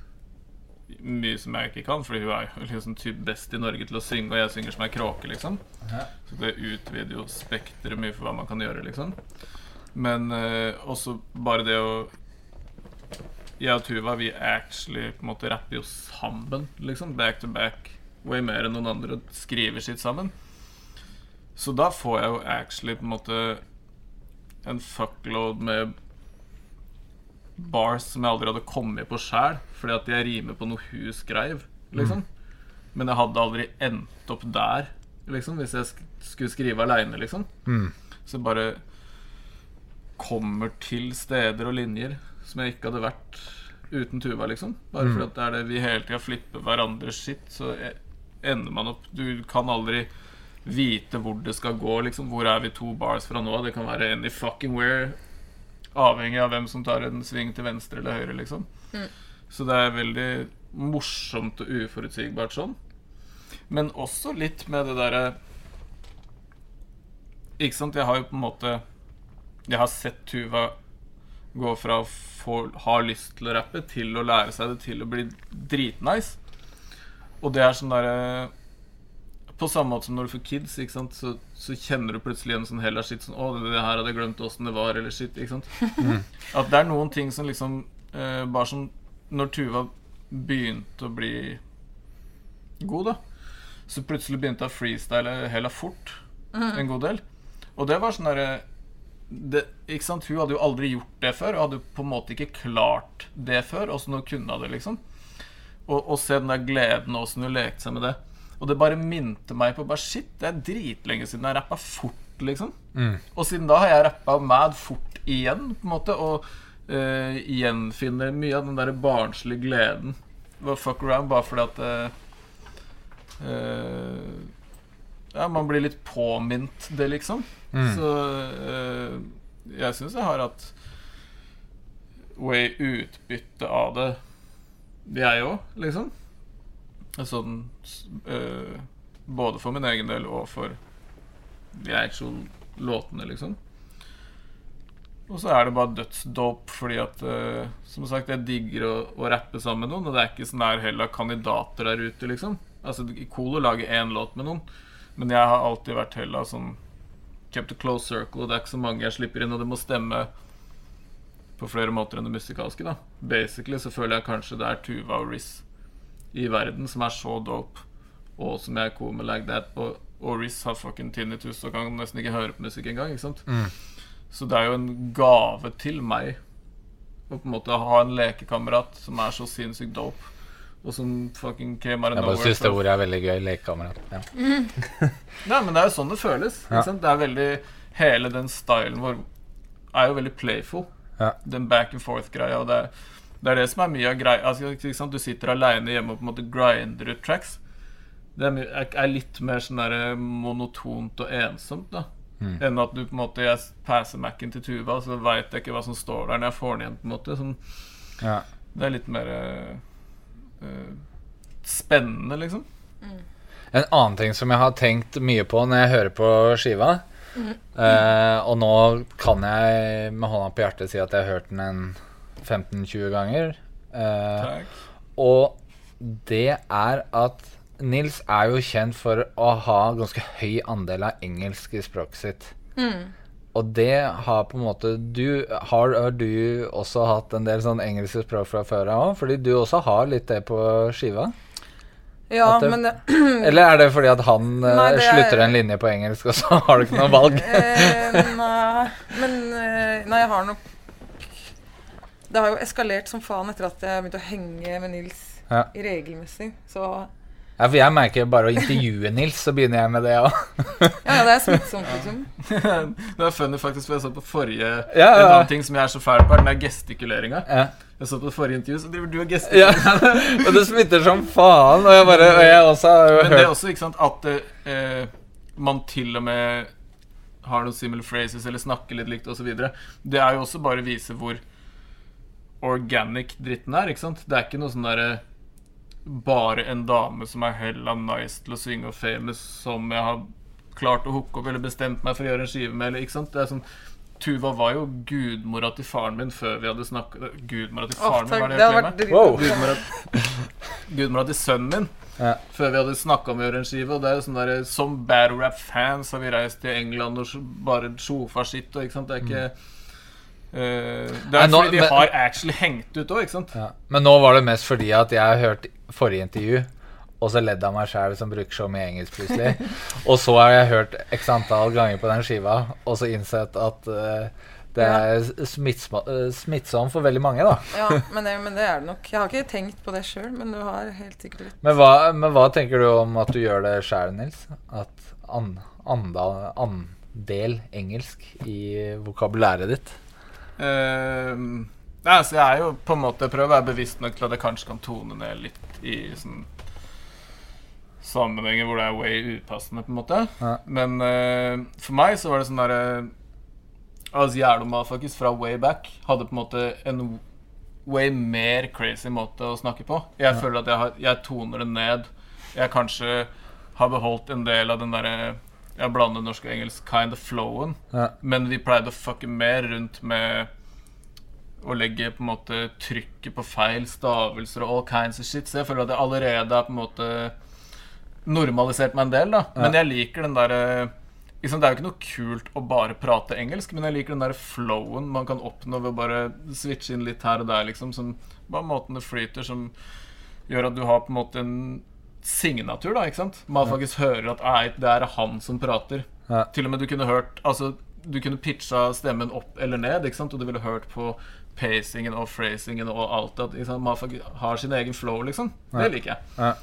mye som jeg ikke kan, fordi hun er jo liksom typ best i Norge til å synge, og jeg synger som ei kråke, liksom. Så det utvider jo spekteret mye for hva man kan gjøre, liksom. Men eh, også bare det å Jeg og Tuva, vi actually på en måte rapper jo sammen, liksom. Back to back. Way mer enn noen andre skriver sitt sammen. Så da får jeg jo actually på en måte en fuckload med bars som jeg aldri hadde kommet på sjæl, fordi at jeg rimer på noe hun skreiv, liksom. Men jeg hadde aldri endt opp der, liksom, hvis jeg sk skulle skrive aleine, liksom. Mm. Så jeg bare kommer til steder og linjer som jeg ikke hadde vært uten Tuva, liksom. Bare fordi at det er det vi hele tida flipper hverandres skitt, så e- ender man opp Du kan aldri vite hvor det skal gå, liksom. Hvor er vi to bars fra nå? Det kan være any fucking where. Avhengig av hvem som tar en sving til venstre eller høyre, liksom. Så det er veldig morsomt og uforutsigbart sånn. Men også litt med det derre Ikke sant, jeg har jo på en måte Jeg har sett Tuva gå fra å få, ha lyst til å rappe til å lære seg det til å bli dritnice. Og det er sånn derre på samme måte som når du får kids, ikke sant? Så, så kjenner du plutselig igjen sånn heller shit sånn Å, det, det her hadde jeg glemt åssen det var, eller shit. ikke sant? <laughs> At det er noen ting som liksom eh, Bare som når Tuva begynte å bli god, da, så plutselig begynte jeg å freestyle heller fort en god del. Og det var sånn derre det, ikke sant? Hun hadde jo aldri gjort det før, og hadde jo på en måte ikke klart det før. Åssen hun kunne det, liksom. Og, og se den der gleden åssen hun lekte seg med det. Og det bare minte meg på bare Shit, det er dritlenge siden jeg rappa fort, liksom. Og siden da har jeg rappa mad fort igjen, på en måte. Og uh, gjenfinner mye av den der barnslige gleden ved å fuck around, bare fordi at uh, uh, Ja, man blir litt påminnet det, liksom. Så eh, jeg syns jeg har hatt way utbytte av det, jeg òg, liksom. Sånn eh, Både for min egen del og for de actual låtene, liksom. Og så er det bare dødsdope fordi at eh, Som sagt, jeg digger å, å rappe sammen med noen, og det er ikke sånn der heller kandidater der ute, liksom. Altså, cool å lage én låt med noen, men jeg har alltid vært heller sånn Kept a close circle, og det er ikke så mange jeg slipper inn, og det må stemme på flere måter enn det musikalske, da. Basically så føler jeg kanskje det er Tuva og Riz i verden som er så dope, og som jeg er med like that. Og, og Riz har fucking tinnitus og kan nesten ikke høre på musikk engang. Ikke sant? Så det er jo en gave til meg å på en måte ha en lekekamerat som er så sinnssykt dope, og som fucking came out of nowhere. Jeg bare syns det ordet er veldig gøy. Lekekamerat. Ja. <laughs> Nei, men det er jo sånn det føles. Ja. Det er veldig Hele den stylen vår er jo veldig playful. Ja. Den back and forth-greia. Og det, er- det er det som er mye av greia. Altså. Du sitter aleine hjemme og på en måte grinder ut tracks. Det er, litt mer sånn der monotont og ensomt, da. Mm. Enn at du på en måte Jeg passer Mac-en til Tuva, så veit jeg ikke hva som står der når jeg får den igjen. på en måte Sånn, Ja. Det er litt mer eh, eh, spennende, liksom. En annen ting som jeg har tenkt mye på når jeg hører på skiva eh, Og nå kan jeg med hånda på hjertet si at jeg har hørt den en 15-20 ganger. eh, Takk. og det er at Nils er jo kjent for å ha ganske høy andel av engelsk i språket sitt. Og det har på en måte du har, har du også hatt en del sånn engelske språk fra før av òg? Fordi du også har litt det på skiva? Ja, det- men det, <clears throat> Eller er det fordi at han eh, Nei, det er- slutter en linje på engelsk, og så <laughs> har du ikke noe valg? eh, Nei, men eh, Nei, jeg har nok Det har jo eskalert som faen etter at jeg begynte å henge med Nils Ja. i regelmessig. Så Ja, for jeg merker bare å intervjue Nils, så begynner jeg med det òg. ja, ja, det er smittsomt, liksom. <laughs> det var funny faktisk, for jeg så på forrige Ja, En annen ting som jeg er så fæl på, er den der gestikuleringa. Ja. Jeg så på det forrige intervju, så driver du og ja. <laughs> Og det smitter som faen. Og jeg bare Og jeg også har jo Men det er også ikke sant at eh, man til og med har noen similar phrases eller snakker litt likt osv. Det er jo også bare å vise hvor organic dritten er. ikke sant? Det er ikke noe sånn derre bare en dame som er hella nice til å synge og famous, som jeg har klart å hooke opp eller bestemt meg for å gjøre en skive med. Eller, ikke sant? Det er sånn Tuva var jo gudmora til faren min før vi hadde snakka Gudmora til faren oh, min, hva er det det jeg kler vært meg? Wow. Gudmora, gudmora til sønnen min. Ja. Før vi hadde snakka om å gjøre en skive. Og det er jo sånn der, Som battle rap-fans har vi reist til England og bare sjofa sitt Og, ikke sant? Det er ikke eh, Det Nei, er nå- fordi vi men- har actually hengt ut òg, ikke sant? ja. Men nå var det mest fordi at jeg har hørt forrige intervju, og så ledd av meg sjæl som bruker så mye engelsk plutselig. <laughs> og så har jeg hørt x antall ganger på den skiva, og så innsett at uh, det er eh, smittsomt for veldig mange, da. Ja, men det, men det er det nok. Jeg har ikke tenkt på det sjøl, men du har helt sikkert rett. Men men hva tenker du om at du gjør det sjæl, Nils? At an, andal, andel engelsk i vokabulæret ditt? Eh, ja, så jeg er jo på en måte prøver å være bevisst nok til at jeg kanskje kan tone ned litt i sånn sammenhenger hvor det er way upassende, på en måte. Ja. Men uh, for meg så var det sånn derre Altså Jæloma, faktisk fra way back hadde på en måte en way mer crazy måte å snakke på. Jeg føler at jeg, har, jeg toner det ned. Jeg kanskje har beholdt en del av den derre Jeg blander norsk og engelsk kind of flowen. Ja. Men vi pleide å fucke mer rundt med å legge på en måte trykket på feil stavelser og all kinds of shit. Så jeg føler at jeg allerede er på en måte normalisert meg en del, da. Men jeg liker den derre liksom, Det er jo ikke noe kult å bare prate engelsk, men jeg liker den der flowen man kan oppnå ved å bare switche inn litt her og der, liksom. Som bare måten det flyter, som gjør at du har på en måte en signatur, da, ikke sant? Man faktisk hører at ei, det er han som prater. Ja. Til og med du kunne hørt Altså, du kunne pitcha stemmen opp eller ned, ikke sant? Og du ville hørt på pacingen og phrasingen og alt at ikke man har sin egen flow, liksom. Det liker jeg. Ja.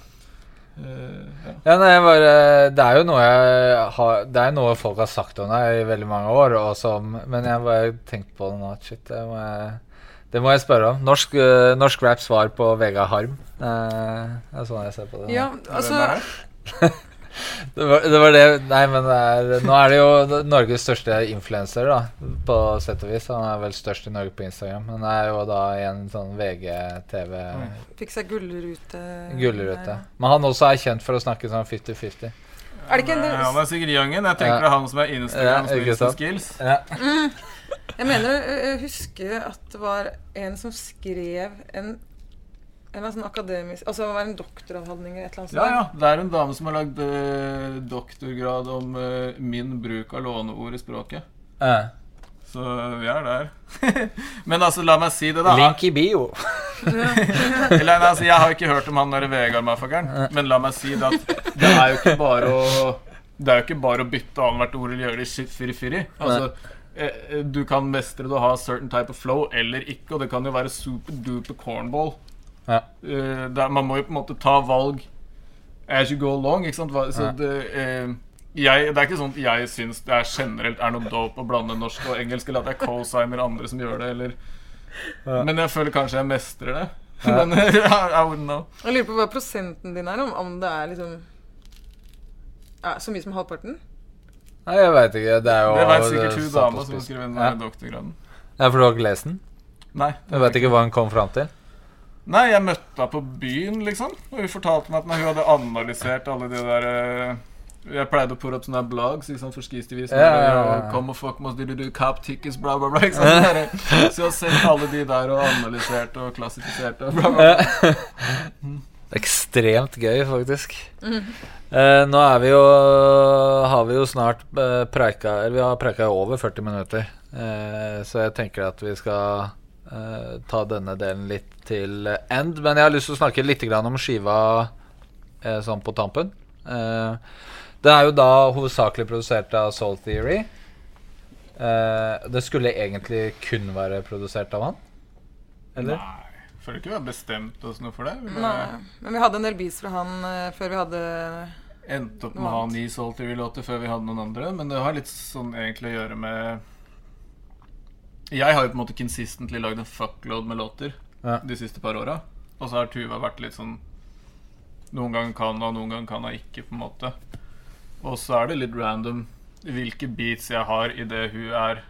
Uh, ja. Ja, nei, bare, det er jo noe jeg har Det er noe folk har sagt om deg i veldig mange år, som, men jeg bare tenkte på det nå. Shit, det må jeg, det må jeg spørre om. Norsk, uh, norsk rap svar på Vega Harm. Uh, det er sånn jeg ser på det. Ja, altså <laughs> det? Var, det var det Nei, men det er, nå er det jo Norges største influenser, da, på sett og vis. Han er vel størst i Norge på Instagram, men er jo da i en sånn VG-TV fikk seg gullrute. gullrute. Men han også er kjent for å snakke sånn 50-50. Er det ikke en Nei, Han er sikkert youngen. Jeg tenker Ja. det er han som er Instagrams Ja, Jeg mener å å huske at det var en som skrev en en eller sånn akademisk Altså det var en doktoravhandling eller et eller annet sånt. Ja, ja. Det er en dame som har lagd eh, doktorgrad om eh, min bruk av låneord i språket. Eh, Så vi er der. <laughs> Men altså, la meg si det, da. Link i bio. <laughs> Eller, nei, altså, jeg har ikke hørt om han der Vegard-maffakeren, men la meg si det at <laughs> det er jo ikke bare å Det er jo ikke bare å bytte annethvert ord eller gjøre det firi-firi. Altså, eh, du kan mestre det å ha certain type of flow eller ikke, og det kan jo være super-duper cornball. Ja. Eh, det er, man må jo på en måte ta valg as you go along, ikke sant? Så Ja. det, eh, jeg, det er ikke sånn at jeg syns det er generelt er noe dope å blande norsk og engelsk, eller at jeg cosigner andre som gjør det, eller Ja. Men jeg føler kanskje jeg mestrer det. Ja. <laughs> Men I wouldn't know. Jeg lurer på hva prosenten din er, om, om det er liksom ja, Så mye som halvparten? Nei, jeg veit ikke. Det er jo Det vet sikkert hun dama som spissen. skrev den Ja. doktorgraden. Ja, for du har ikke lest den? Nei. Du vet ikke hva hun kom fram til? Nei, jeg møtte henne på byen, liksom. Og hun fortalte meg at hun hadde analysert alle de der eh, Jeg pleide å pore opp sånne blogs ikke sant, for skistivisen Ja, ja, ja. Come og fuck must do cap tickets, bla, bla, bla. Ikke sant? Sånn. <laughs> Så jeg har sett alle de der og analysert og klassifisert og bla, bla. Ekstremt gøy, faktisk. Eh, nå er vi jo Har vi jo snart eh, preika Eller vi har preika i over 40 minutter. Eh, så jeg tenker at vi skal eh, ta denne delen litt til end. Men jeg har lyst til å snakke litt grann om skiva eh, sånn på tampen. Eh, den er jo da hovedsakelig produsert av Soul Theory. Eh, det skulle egentlig kun være produsert av han. Eller? Nei. Føler ikke vi har bestemt oss noe for det. Vi Nei. Men vi hadde en del beats fra han uh, før vi hadde endte opp med å ha ni solgte Theory-låter før vi hadde noen andre. Men det har litt sånn egentlig å gjøre med Jeg har jo på en måte consistently lagd en fuckload med låter Ja. de siste par åra. Og så har Tuva vært litt sånn Noen ganger kan hun, noen ganger kan hun ikke, på en måte. Og så er det litt random hvilke beats jeg har idet hun er,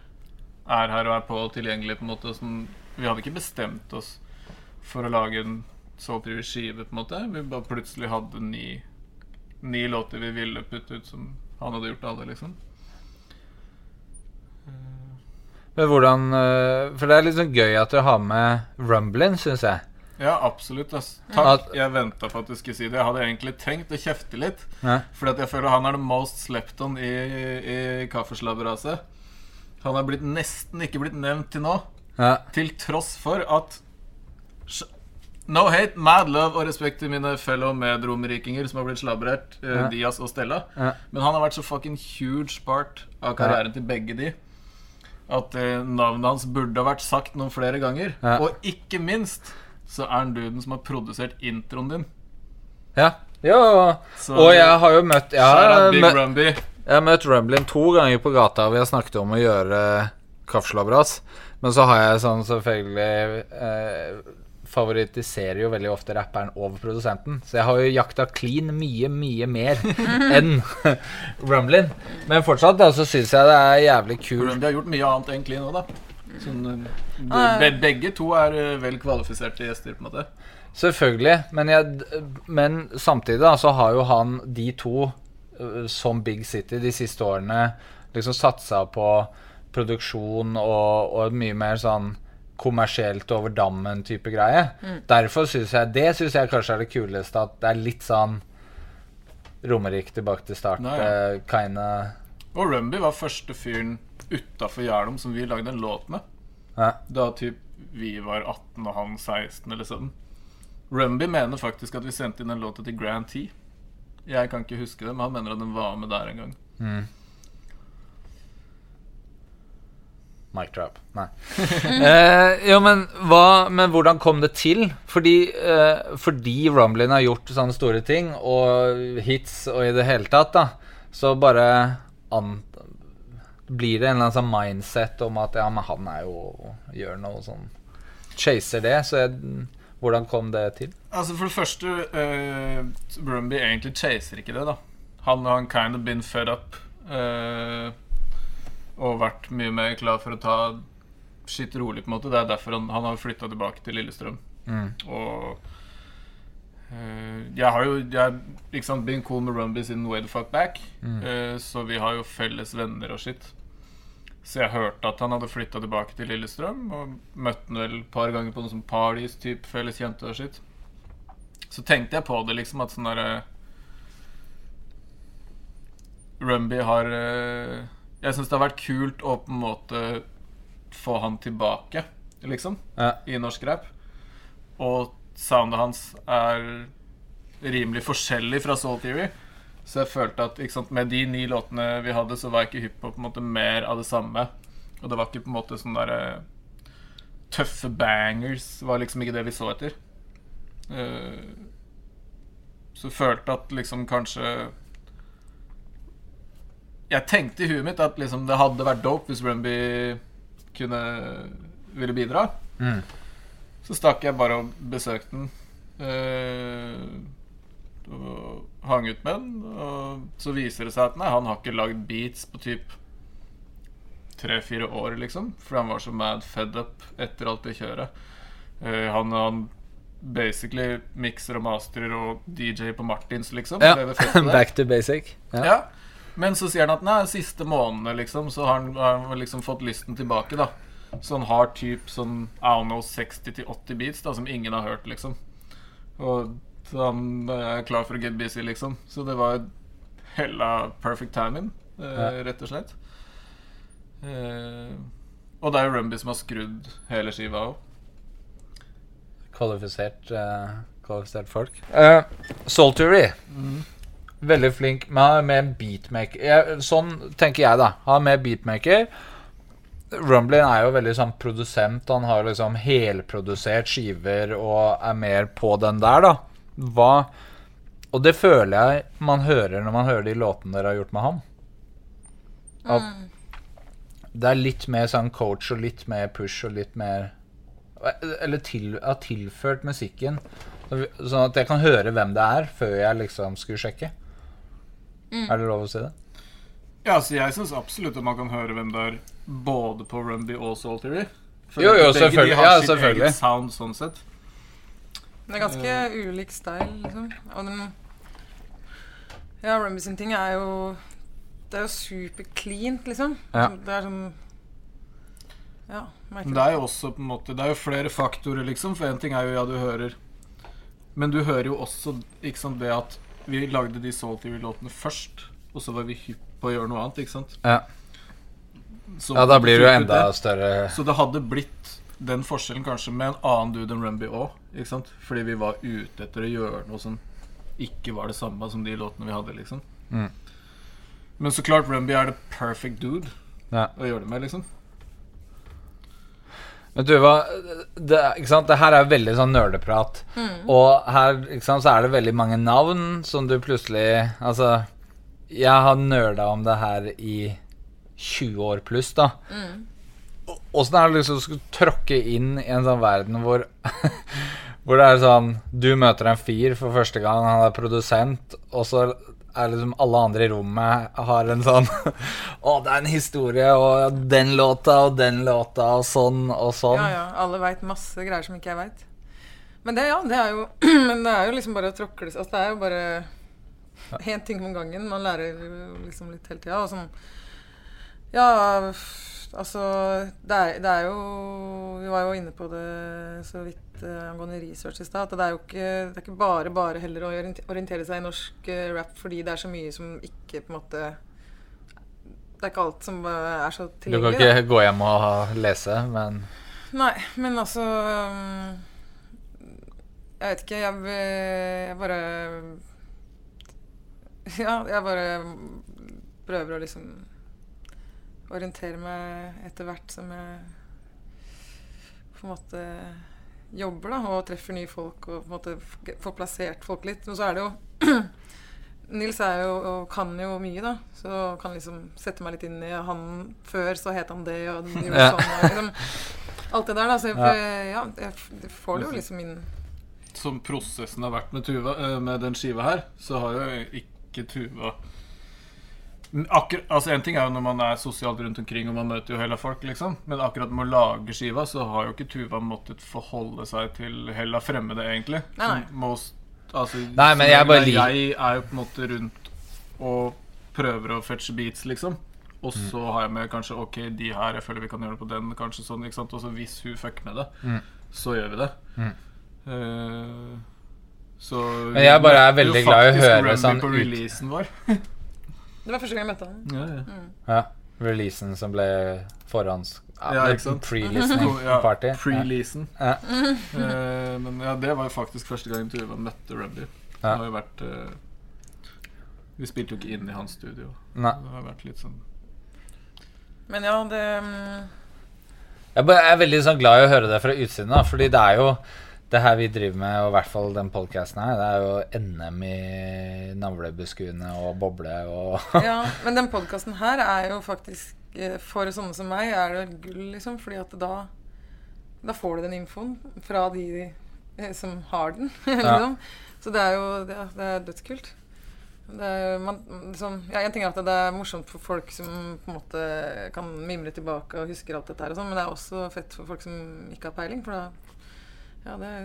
er her og er på og tilgjengelig, på en måte. Sånn, vi hadde ikke bestemt oss for å lage en Soul Theory-skive, på en måte. Vi bare plutselig hadde ni ni låter vi ville putte ut som han hadde gjort alle, liksom. Men hvordan eh, For det er litt sånn gøy at dere har med Rumblin, syns jeg. Ja, absolutt. ass. Takk. Jeg venta på at du skulle si det. Jeg hadde egentlig tenkt å kjefte litt. Ja. At jeg føler han er the most slept on i, i kaffeslabberaset. Han er blitt nesten ikke blitt nevnt til nå. Ja. Til tross for at No hate, mad love og respekt til mine fellow medromerikinger som har blitt slabrert. eh, Ja. Diaz og Stella. Ja. Men han har vært så fucking huge part av karrieren til begge de at eh, navnet hans burde ha vært sagt noen flere ganger. Ja. Og ikke minst så er han duden som har produsert introen din. ja. Jo, Så, og jeg har jo møtt Jeg har, Big møtt, jeg har møtt Rumblin to ganger på gata, vi har snakket om å gjøre kaffeslabberas. Men så har jeg sånn selvfølgelig eh, Favoritiserer jo veldig ofte rapperen over produsenten. Så jeg har jo jakta clean mye, mye mer <laughs> enn <laughs> Rumblin. Men fortsatt da, så syns jeg det er jævlig kult. Rumby har gjort mye annet enn Clean nå, da. Sånn, eh, de, Ah, be- begge to er eh, vel kvalifiserte gjester, på en måte. Selvfølgelig. Men, jeg, men samtidig da, så har jo han de to, øh, som Big City, de siste årene liksom satsa på produksjon og, og mye mer sånn kommersielt over dammen-type greie. Derfor syns jeg det synes jeg kanskje er det kuleste, at det er litt sånn Romerike tilbake til start. Nei, ja. eh, Kinda Og Rumby var første fyren utafor Jælom som vi lagde en låt med. ja. Da typ vi var 18 og han 16 eller sånn. Rumby mener faktisk at vi sendte inn en låt til Grand T. Jeg kan ikke huske det, men han mener at den var med der en gang. Mm. Mic drop. Nei. <laughs> eh, jo, men, hva, men hvordan kom det til? Fordi, eh, fordi Rumblin har gjort sånne store ting, og hits og i det hele tatt, da, så bare an, blir det en eller annen sånn mindset om at ja, men han er jo gjør noe sånn Chaser det. Så jeg, hvordan kom det til? Altså For det første, uh, Brumby egentlig chaser ikke det, da. Han har kind of been fed up. eh, og vært mye mer klar for å ta shit rolig, på en måte. Det er derfor han, han har flytta tilbake til Lillestrøm. Mm. Og uh, jeg har jo jeg, ikke sant, been cool med Rumby siden Way the Fuck Back. Mm. uh, så vi har jo felles venner og shit. Så jeg hørte at han hadde flytta tilbake til Lillestrøm, og møtte han vel et par ganger på noen sånn parties, typ felles kjente og shit. Så tenkte jeg på det, liksom, at sånn derre Rumby har eh, Jeg syns det har vært kult å på en måte få han tilbake, liksom Ja. i norsk rap. Og soundet hans er rimelig forskjellig fra Soul Theory. Så jeg følte at sant, med de ni låtene vi hadde, så var jeg ikke hypp på på en måte mer av det samme. Og det var ikke på en måte sånn derre Tøffe bangers var liksom ikke det vi så etter. Så så følte at liksom kanskje Jeg tenkte i huet mitt at liksom det hadde vært dope hvis Rumby kunne ville bidra. Mm. Så stakk jeg bare og besøkte den. Uh, og hang ut med den. Og så viser det seg at nei, han har ikke lagd beats på typ tre-fire år, liksom. For han var så mad fed up etter alt det kjøret. Uh, han, han basically mikser og masterer og DJ på Martins, liksom. Ja. <laughs> Back to basic. Ja. Ja. Men så sier han at nei, siste månedene liksom Så har han, har han liksom fått lysten tilbake, da. Så han har typ sånn I don't know 60-80 beats da som ingen har hørt, liksom. Og så han er klar for å get busy, liksom. Så det var hella perfect timing, eh, rett og slett. Eh, og det er jo Rumby som har skrudd hele skiva òg. Kvalifisert, eh, kvalifisert folk. Uh, Soltury. Veldig flink Men han er mer beatmaker. Jeg, sånn tenker jeg, da. Han er mer beatmaker. Rumblin er jo veldig sånn produsent. Han har liksom helprodusert skiver og er mer på den der, da. Hva Og det føler jeg man hører når man hører de låtene dere har gjort med ham. At det er litt mer sånn coach og litt mer push og litt mer Eller til, har tilført musikken. Sånn at jeg kan høre hvem det er, før jeg liksom skulle sjekke. Er det lov å si det? Ja, så jeg syns absolutt at man kan høre hvem det er både på Rumby og Soul Theory. For Jo, jo, begge de har Ja, sitt selvfølgelig. eget sound sånn sett. Det er ganske ulik style, liksom. Og den Ja, Rumby sin ting er jo Det er jo super cleant, liksom. Ja. Det er sånn Ja. merker det er jo også på en måte Det er jo flere faktorer, liksom. For én ting er jo ja, du hører Men du hører jo også ikke sant, det at vi lagde de Soul Theory-låtene først, og så var vi hypp på å gjøre noe annet, ikke sant? Ja, Så ja da blir det jo enda det. større Så det hadde blitt den forskjellen kanskje med en annen dude enn Rumby òg, ikke sant? Fordi vi var ute etter å gjøre noe som ikke var det samme som de låtene vi hadde, liksom. Mm. Men så klart, Rumby er the perfect dude Ja. å gjøre det med, liksom. Men du, hva det, det her er jo veldig sånn nerdeprat. Og her sant, så er det veldig mange navn som du plutselig Altså, jeg har nerda om det her i 20 år pluss, da. Åssen er det liksom å skulle tråkke inn i en sånn verden hvor <laughs> Hvor det er sånn Du møter en fyr for første gang, han er produsent, og så liksom alle andre i rommet har en sånn <laughs> Å, det er en historie, og den låta og den låta, og sånn og sånn. Ja, ja. Alle veit masse greier som ikke jeg veit. Men det, ja, det er jo <clears throat> Men det er jo liksom bare å tråkle altså, Det er jo bare én ting om gangen. Man lærer liksom litt hele tida. Og sånn Ja, altså det er, det er jo Vi var jo inne på det så vidt uh, angående research i stad. At det er jo ikke, det er ikke bare bare heller å orientere seg i norsk uh, rap fordi det er så mye som ikke på en måte Det er ikke alt som uh, er så Du kan ikke da. gå hjem og lese, men Nei, men altså um, Jeg vet ikke. Jeg, jeg bare Ja, jeg bare prøver å liksom orientere meg etter hvert som jeg på en måte jobber da, og treffer nye folk og på en måte får plassert folk litt. Men så er det jo <clears throat> Nils er jo, og kan jo mye, da. Så kan liksom sette meg litt inn i Han før så het han det, og han gjorde sånn. Og liksom, alt det der, da. Så jeg, Ja. ja, jeg jeg får det jo liksom inn Som prosessen har vært med Tuva, eh, med den skiva her, så har jo ikke Tuva Akkur altså En ting er jo når man er sosialt rundt omkring og man møter jo hele folk, liksom. Men akkurat med å lage skiva, så har jo ikke Tuva måttet forholde seg til hella fremmede, egentlig. Nei, nei. Most, altså, Nei, men jeg bare Jeg er jo på en måte rundt og prøver å fetche beats, liksom. Og Mm. så har jeg med kanskje Ok, de her, jeg føler vi kan gjøre det på den, kanskje sånn. ikke sant? Og så hvis hun fucker med det, Mm. så gjør vi det. Mm. Uh, så Men jeg bare er veldig glad i å høre sånn ut- vår. <laughs> Det var første gang jeg møtte han. Ja, ja. Ja. Releasen som ble forhånds... Ja, ikke sant? Pre-listening <laughs> Ja, party. Pre-leasen. Ja. <laughs> Eh, men ja, det var jo faktisk første gang Tuva møtte Rumby. Det har jo vært uh, Vi spilte jo ikke inn i hans studio. Nei. Det har vært litt sånn Men ja, det um... Jeg er veldig sånn glad i å høre det fra utsiden, da, fordi det er jo det her vi driver med, og i hvert fall den podcasten her, det er jo NM i navlebeskuende og boble og <laughs> Ja, men den podkasten her er jo faktisk eh, For sånne som meg er det gull, liksom. Fordi at da Da får du den infoen fra de eh, som har den. <laughs> liksom. Så det er jo det er, det er dødskult. Det er, man, liksom, ja, en ting er at det er morsomt for folk som på en måte kan mimre tilbake og husker alt dette her, og sånn, men det er også fett for folk som ikke har peiling. For da Ja, det er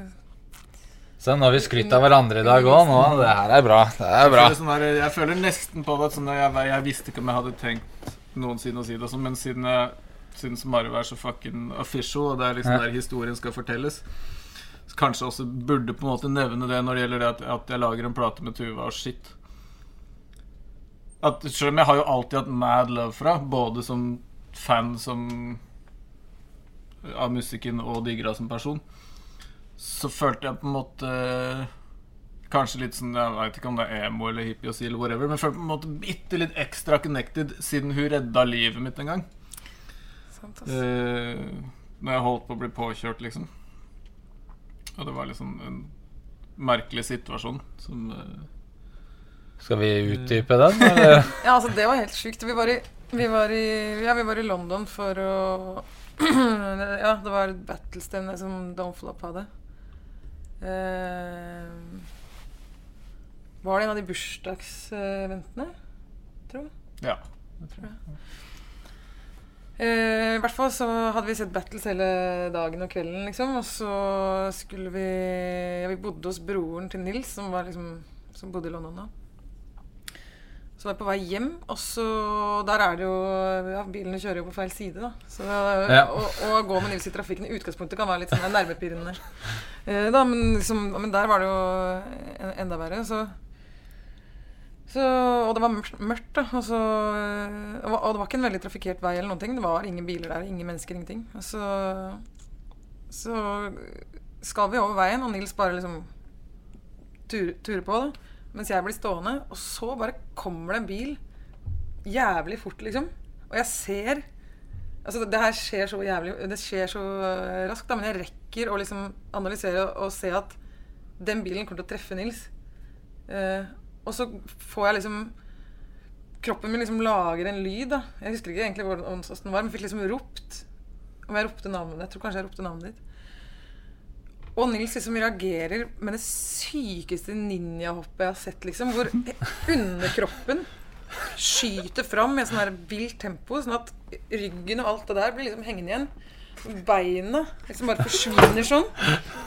Så nå har vi skrytt av hverandre i dag òg. Det her er bra. Det er bra. Jeg føler, sånn der, jeg føler nesten på det at sånn, jeg, jeg visste ikke om jeg hadde tenkt noensinne å si det, sånn, men siden, jeg, siden Marve er så fucking official, og det er liksom Ja. der historien skal fortelles så Kanskje også burde på en måte nevne det når det gjelder det at, at jeg lager en plate med Tuva og shit. At, selv om jeg har jo alltid hatt mad love fra, både som fan som av musikken og digger henne som person, så følte jeg på en måte Kanskje litt sånn, Jeg vet ikke om det er emo eller hippie å si, eller whatever, men følte på en måte bitte litt ekstra connected siden hun redda livet mitt en gang. sant, ass. Eh, når jeg holdt på å bli påkjørt, liksom. Og det var liksom en merkelig situasjon som uh, Skal vi utdype den, eller? <laughs> Ja, altså det var helt sjukt. Vi var i, vi var i, ja, vi var i London for å <clears throat> Ja, det var et battlestevne som Flop hadde. Eh, var det en av de bursdagsventene, Tror jeg. Ja. Eh, I hvert fall så hadde vi sett battles hele dagen og kvelden, liksom. Og så skulle vi Ja, vi bodde hos broren til Nils, som, var liksom, som bodde i London da. Så var jeg på vei hjem, og så Der er det jo Ja, bilene kjører jo på feil side, da. Så Ja. å, å gå med Nils i trafikken i utgangspunktet kan være litt sånn nervepirrende. Eh, da, men, liksom, men der var det jo enda verre. Så så, og det var mørkt, da. Og, så, og, og det var ikke en veldig trafikkert vei. eller noen ting. Det var ingen biler der, ingen mennesker, ingenting. Og så, så skal vi over veien, og Nils bare liksom turer, ture på. da Mens jeg blir stående. Og så bare kommer det en bil jævlig fort, liksom. Og jeg ser Altså, det her skjer så jævlig Det skjer så eh, raskt, da, men jeg rekker å liksom analysere og, og se at den bilen kommer til å treffe Nils. Eh, og så får jeg liksom Kroppen min liksom lager en lyd, da. Jeg husker ikke egentlig hvordan den var, men fikk liksom ropt. Om jeg ropte navnet Jeg tror kanskje jeg ropte navnet ditt. Og Nils liksom reagerer med det sykeste ninjahoppet jeg har sett, liksom. Hvor underkroppen skyter fram i sånn vilt tempo, sånn at ryggen og alt det der blir liksom hengende igjen. Beina liksom bare forsvinner sånn.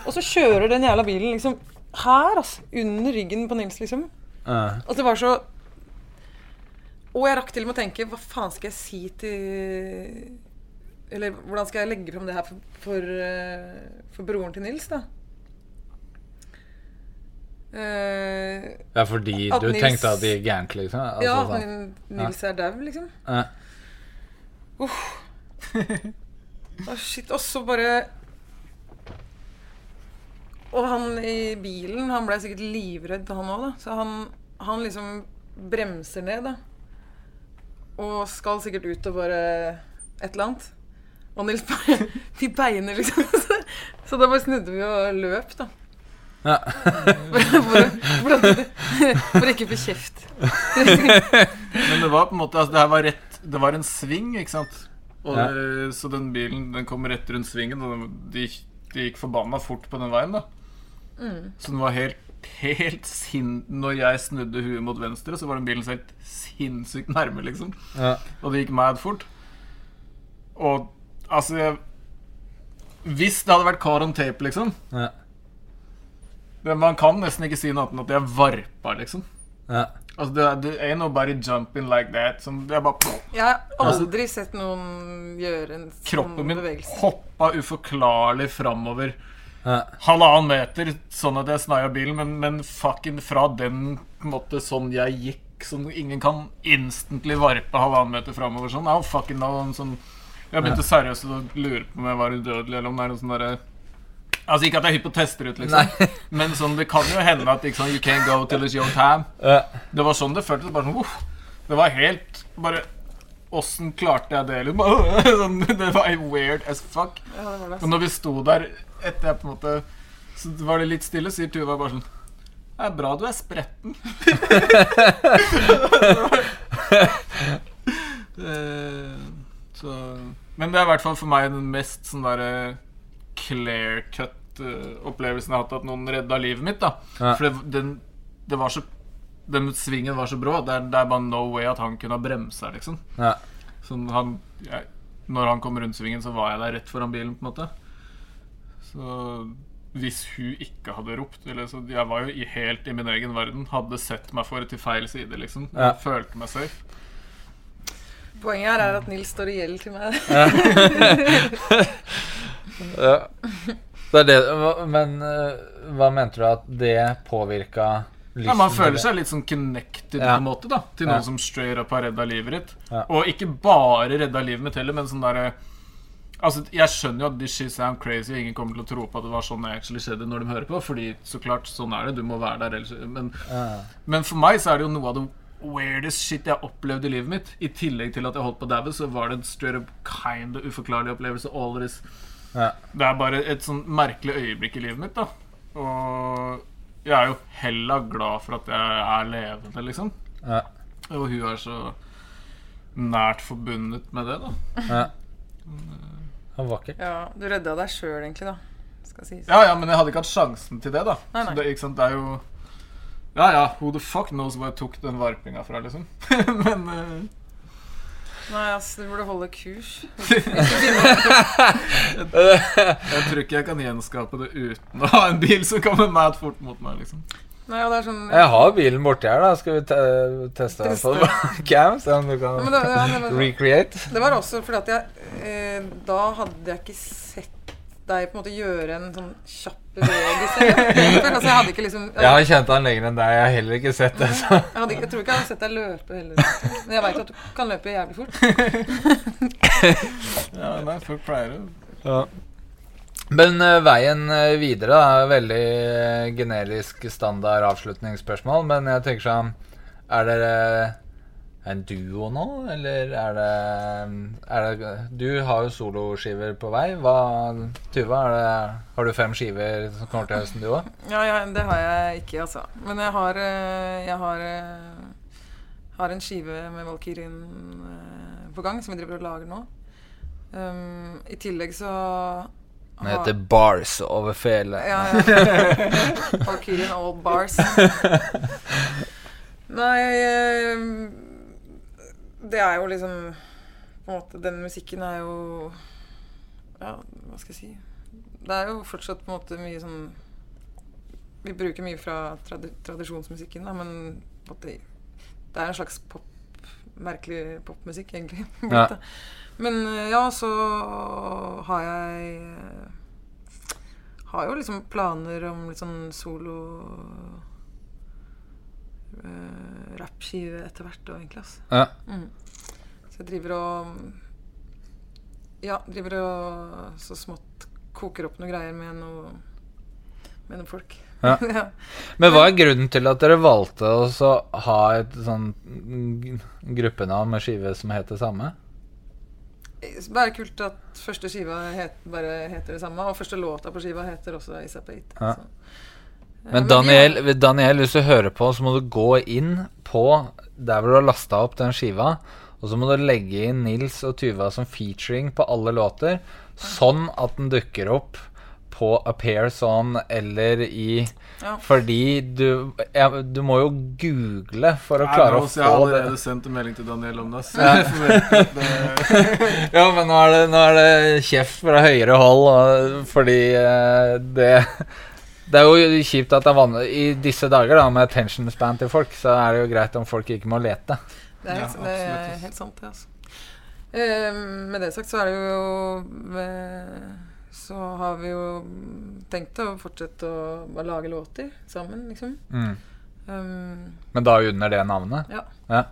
Og så kjører den jævla bilen liksom her, altså. Under ryggen på Nils, liksom. Uh, Altså det var så Og jeg rakk til og med å tenke Hva faen skal jeg si til Eller hvordan skal jeg legge fram det her for, for, eh, for broren til Nils, da? Uh, Ja, fordi du Nils- tenkte at de gikk gærent, liksom? Altså, ja, sånn. Nils er dau, liksom. Ja. Oh, shit. Og så bare Og han i bilen, han ble sikkert livredd, han òg, da. Så han, han liksom bremser ned, da. Og skal sikkert ut og bare et eller annet. Og Nils bare De beiner, liksom. <laughs> Så, så da bare snudde vi og løp, da. Ja. <laughs> For, for, for, for ikke få kjeft. <laughs> Men det var på en måte altså, Det her var rett Det var en sving, ikke sant? Og Ja. så den bilen den kom rett rundt svingen, og de, de gikk forbanna fort på den veien, da. Så den var helt Helt sin... Når jeg snudde huet mot venstre, så var den bilen helt sinnssykt nærme, liksom. Ja. Og det gikk mad fort. Og altså jeg, Hvis det hadde vært car on tape, liksom Ja. det, Man kan nesten ikke si noe annet enn at jeg varpa, liksom. Ja. Altså, det, det ain't nobody jumping like that. Som det er bare Jeg har aldri sett noen gjøre en sånn Kroppen min bevegelse. hoppa uforklarlig framover Ja. halvannen meter, sånn at jeg snaia bilen, men, men fucking fra den på måte sånn jeg gikk Sånn ingen kan instantly varpe halvannen meter framover sånn. I don't fucking know. Sånn, jeg begynte seriøst å lure på om jeg var udødelig, eller om det er noe sånn derre Altså Ikke at jeg er hypp på tester ut, liksom, <laughs> men sånn, det kan jo hende at sånn, you can't go till it's your time. Ja. Det var sånn det føltes. Bare sånn, uff. Det var helt Bare Åssen klarte jeg det? Liksom? <laughs> Sånn, det var weird as fuck. Ja, det det. Og når vi sto der etter jeg på en måte Så var det litt stille, sier Tuva bare sånn Det er bra du er spretten. <laughs> Eh, så Men det er i hvert fall for meg den mest sånn derre clear cut-opplevelsen jeg har hatt, at noen redda livet mitt. da Ja. For det, den, det var så Den svingen var så brå. Det er, det er bare no way at han kunne ha bremsa, liksom. Ja. Sånn han jeg, Når han kom rundt svingen, så var jeg der rett foran bilen, på en måte. Så hvis hun ikke hadde ropt eller så Jeg var jo i, helt i min egen verden. Hadde sett meg for til feil side, liksom. Ja. Følte meg safe. Poenget her er at Nils står i gjeld til meg. Ja. <laughs> Det er det, men eh, hva mente du at det påvirka Ja, man føler seg litt sånn connected Ja. på en måte da til Ja. noen som straight up har redda livet ditt. Ja. Og ikke bare redda livet mitt heller, men sånn derre Altså, Jeg skjønner jo at this shit sound crazy, og ingen kommer til å tro på at det var sånn det actually skjedde når de hører på, fordi så klart, sånn er det. Du må være der ellers. Men, Ja. men for meg så er det jo noe av det weirdest shit jeg har opplevd i livet mitt. I tillegg til at jeg holdt på å daue, så var det en straight up kind of uforklarlig opplevelse. All this. Ja. Det er bare et sånn merkelig øyeblikk i livet mitt, da. Og jeg er jo hella glad for at jeg er levende, liksom. Ja. Og hun er så nært forbundet med det, da. Ja. Det var vakkert. Ja, du redda deg sjøl, egentlig, da. Skal sies. Ja, ja, men jeg hadde ikke hatt sjansen til det, da. Nei, nei. Så det, ikke sant, det er jo Ja, ja, who the fuck knows hvor jeg tok den varpinga fra, liksom. <laughs> men uh... Nei, ass, du burde holde kurs. <laughs> jeg tror ikke jeg kan gjenskape det uten å ha en bil som kommer mad fort mot meg, liksom. Nei, det er sånn Jeg har bilen borti her, da. Skal vi te teste den på <laughs> cam? Se om du kan ja, det, ja, det, var, recreate? det var også fordi at jeg eh, Da hadde jeg ikke sett deg på en måte gjøre en sånn kjapp bevegelse. Altså, jeg hadde ikke liksom <laughs> Jeg har kjent han lenger enn deg. Jeg har heller ikke sett det. Så. Jeg, hadde, jeg tror ikke jeg hadde sett deg løpe heller. Men jeg veit at du kan løpe jævlig fort. <laughs> Ja, nei, folk pleier det. Ja. Men uh, veien eh, videre da, er veldig eh, generisk standard avslutningsspørsmål. Men jeg tenker sånn Er dere en duo nå, eller er det, er det Du har jo soloskiver på vei. Hva, Tuva, det, har du fem skiver som kommer til høsten, du òg? Ja, ja, det har jeg ikke, altså. Men jeg har eh, Jeg har, eh, har en skive med Valkyrien eh, på gang, som vi driver og lager nå. Um, I tillegg så Den heter Bars over fele. Ja, ja. <laughs> Valkyrien All Bars. <laughs> Nei eh, Det er jo liksom På en måte Den musikken er jo Ja, hva skal jeg si Det er jo fortsatt på en måte mye sånn Vi bruker mye fra tradi tradisjonsmusikken, da, men måte, det er en slags pop merkelig popmusikk, egentlig. <laughs> Ja. Men eh, ja, så har jeg eh, Har jo liksom planer om litt sånn solo uh, Rappskive etter hvert òg, egentlig. Altså. Ja. Mm. Så jeg driver og Ja, driver og så smått koker opp noen greier med noe med noen folk. Ja. <laughs> ja. Men hva er grunnen til at dere valgte å ha et sånn gruppenavn med skive som heter det samme? Bare kult at første skiva het, bare heter det samme, og første låta på skiva heter også Isapate. Ja. Så. Ja, Men Daniel, Daniel, hvis du hører på, så må du gå inn på der hvor du har lasta opp den skiva. Og så må du legge inn Nils og Tuva som featuring på alle låter, sånn at den dukker opp på Appears On eller i Ja. Fordi du ja, Du må jo google for å Nei, klare å det. Jeg har få allerede sendt en melding til Daniel om det. Det <laughs> Ja, men nå er det, nå er det kjeft fra høyere hold, og, fordi eh, det Det er jo kjipt at det er vanlig I disse dager, da, med attention span til folk, så er det jo greit om folk ikke må lete. Det er, Ja, helt, det er helt sant, det. Altså. Eh, med det sagt så er det jo eh, Så har vi jo tenkt å fortsette å bare lage låter sammen, liksom. Mm. Um, Men da under det navnet? ja, Ja.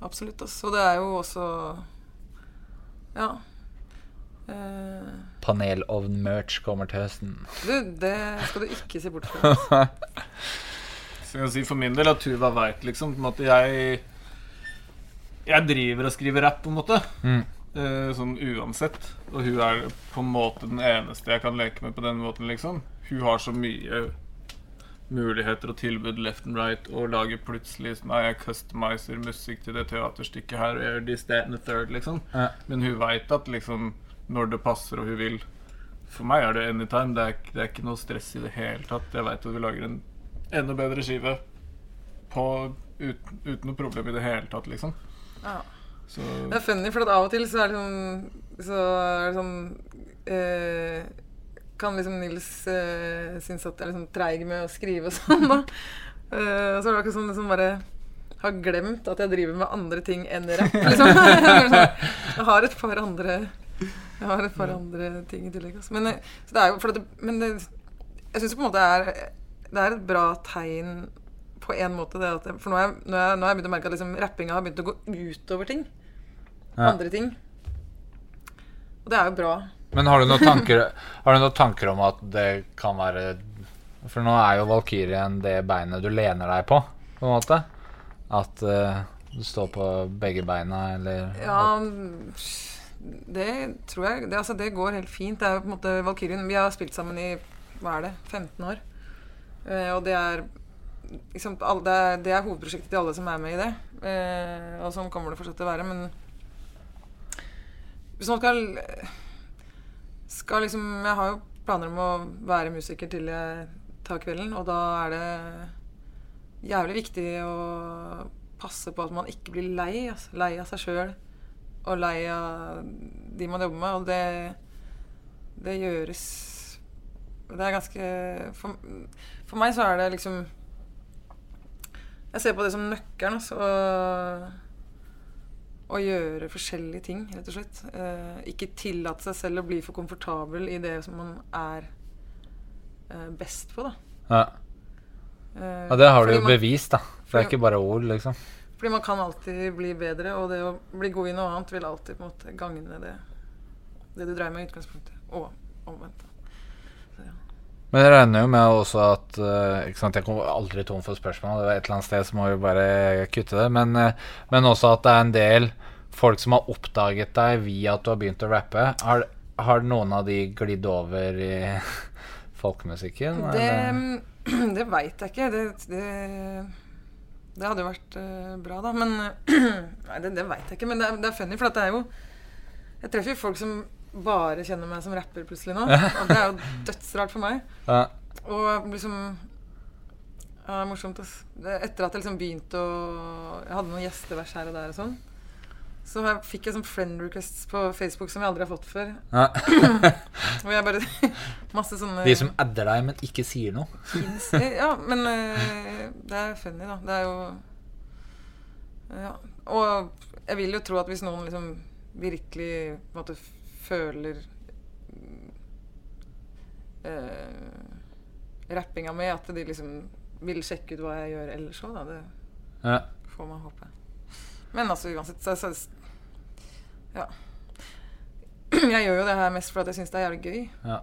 absolutt. Altså. Og det er jo også Ja. Eh, Panelovn-merch kommer til høsten. du, det skal du ikke se bort fra. <laughs> Så jeg si for min del at Tuva veit liksom på en måte jeg Jeg driver og skriver rapp, på en måte. Mm. Eh, sånn uansett. Og hun er på en måte den eneste jeg kan leke med på den måten, liksom. Hun har så mye muligheter og tilbud left and right, og lager plutselig sånn, Nei, jeg customiser musikk til det teaterstykket her, og gjør this, that and the third, liksom. Ja. Men hun veit at liksom når det passer og hun vil For meg er det anytime. Det er, det er ikke noe stress i det hele tatt. Jeg veit at vi lager en enda bedre skive på, uten, uten noe problem i det hele tatt, liksom. Ja. Så Det er funny, for at av og til så er det sånn Så er det sånn eh, Kan liksom Nils eh, synes at jeg er liksom treig med å skrive og sånn, da. Eh, så er det akkurat som liksom bare har glemt at jeg driver med andre ting enn rapp, liksom. <laughs> jeg har et par andre Jeg har et par andre ting i tillegg. Altså. Men, eh, så det er det, men det, jeg syns på en måte er, det er et bra tegn på en måte. Det at for nå har jeg, jeg, jeg begynt å merke at liksom, rappinga har begynt å gå utover ting Ja. andre ting. Og det er jo bra. Men har du noen tanker Har du noen tanker om at det kan være For nå er jo Valkyrien det beinet du lener deg på, på en måte. At uh, du står på begge beina, eller Ja, det tror jeg det, altså, det går helt fint. Det er på en måte Valkyrien Vi har spilt sammen i hva er det, 15 år. Eh, og det er liksom, alle, det, er, det er hovedprosjektet til alle som er med i det. Eh, og sånn kommer det fortsatt til å være. Men hvis man skal skal liksom Jeg har jo planer om å være musiker til jeg tar kvelden, og da er det jævlig viktig å passe på at man ikke blir lei. Altså. Lei av seg sjøl og lei av de man jobber med. Og det, det gjøres Det er ganske for, for meg så er det liksom Jeg ser på det som nøkkelen. Altså, å, gjøre forskjellige ting, rett og slett. Eh, ikke tillate seg selv å bli for komfortabel i det som man er eh, best på, da. Ja. Eh, ja, det har du jo man- bevist, da. For det er ikke bare ord, liksom. Fordi man kan alltid bli bedre, og det å bli god i noe annet vil alltid på en måte gagne det, det du dreier med i utgangspunktet. Og omvendt. Så, ja. Men jeg regner jo med også at eh, ikke sant, Jeg kommer aldri tom for spørsmål. Det var Et eller annet sted så må vi bare kutte det. Men, eh, men også at det er en del folk som har oppdaget deg via at du har begynt å rappe. Har, har noen av de glidd over i <laughs> folkemusikken? Det, eller? <clears throat> det veit jeg ikke. Det, det, det hadde jo vært uh, bra, da. Men <clears throat> Nei, det, det veit jeg ikke. Men det er, det er funny, for at det er jo Jeg treffer jo folk som bare kjenner meg som rapper plutselig nå. Og det er jo dødsrart for meg. <laughs> Ja. Og liksom ja, Det er morsomt. ass. Etter at jeg liksom begynte å Jeg hadde noen gjestevers her og der og sånn. Så jeg fikk jeg sånn friend requests på Facebook som jeg aldri har fått før. Ja. <laughs> Hvor jeg bare <laughs> Masse sånne De som adder deg, men ikke sier noe. Ja, men eh, det er funny, da. Det er jo Ja. Og jeg vil jo tro at hvis noen liksom virkelig måte føler uh, rappinga mi, at de liksom vil sjekke ut hva jeg gjør ellers òg, da. Det Ja. får man håpe. Men altså uansett så, så Ja. <clears throat> Jeg gjør jo det her mest fordi jeg syns det er jævlig gøy. Ja.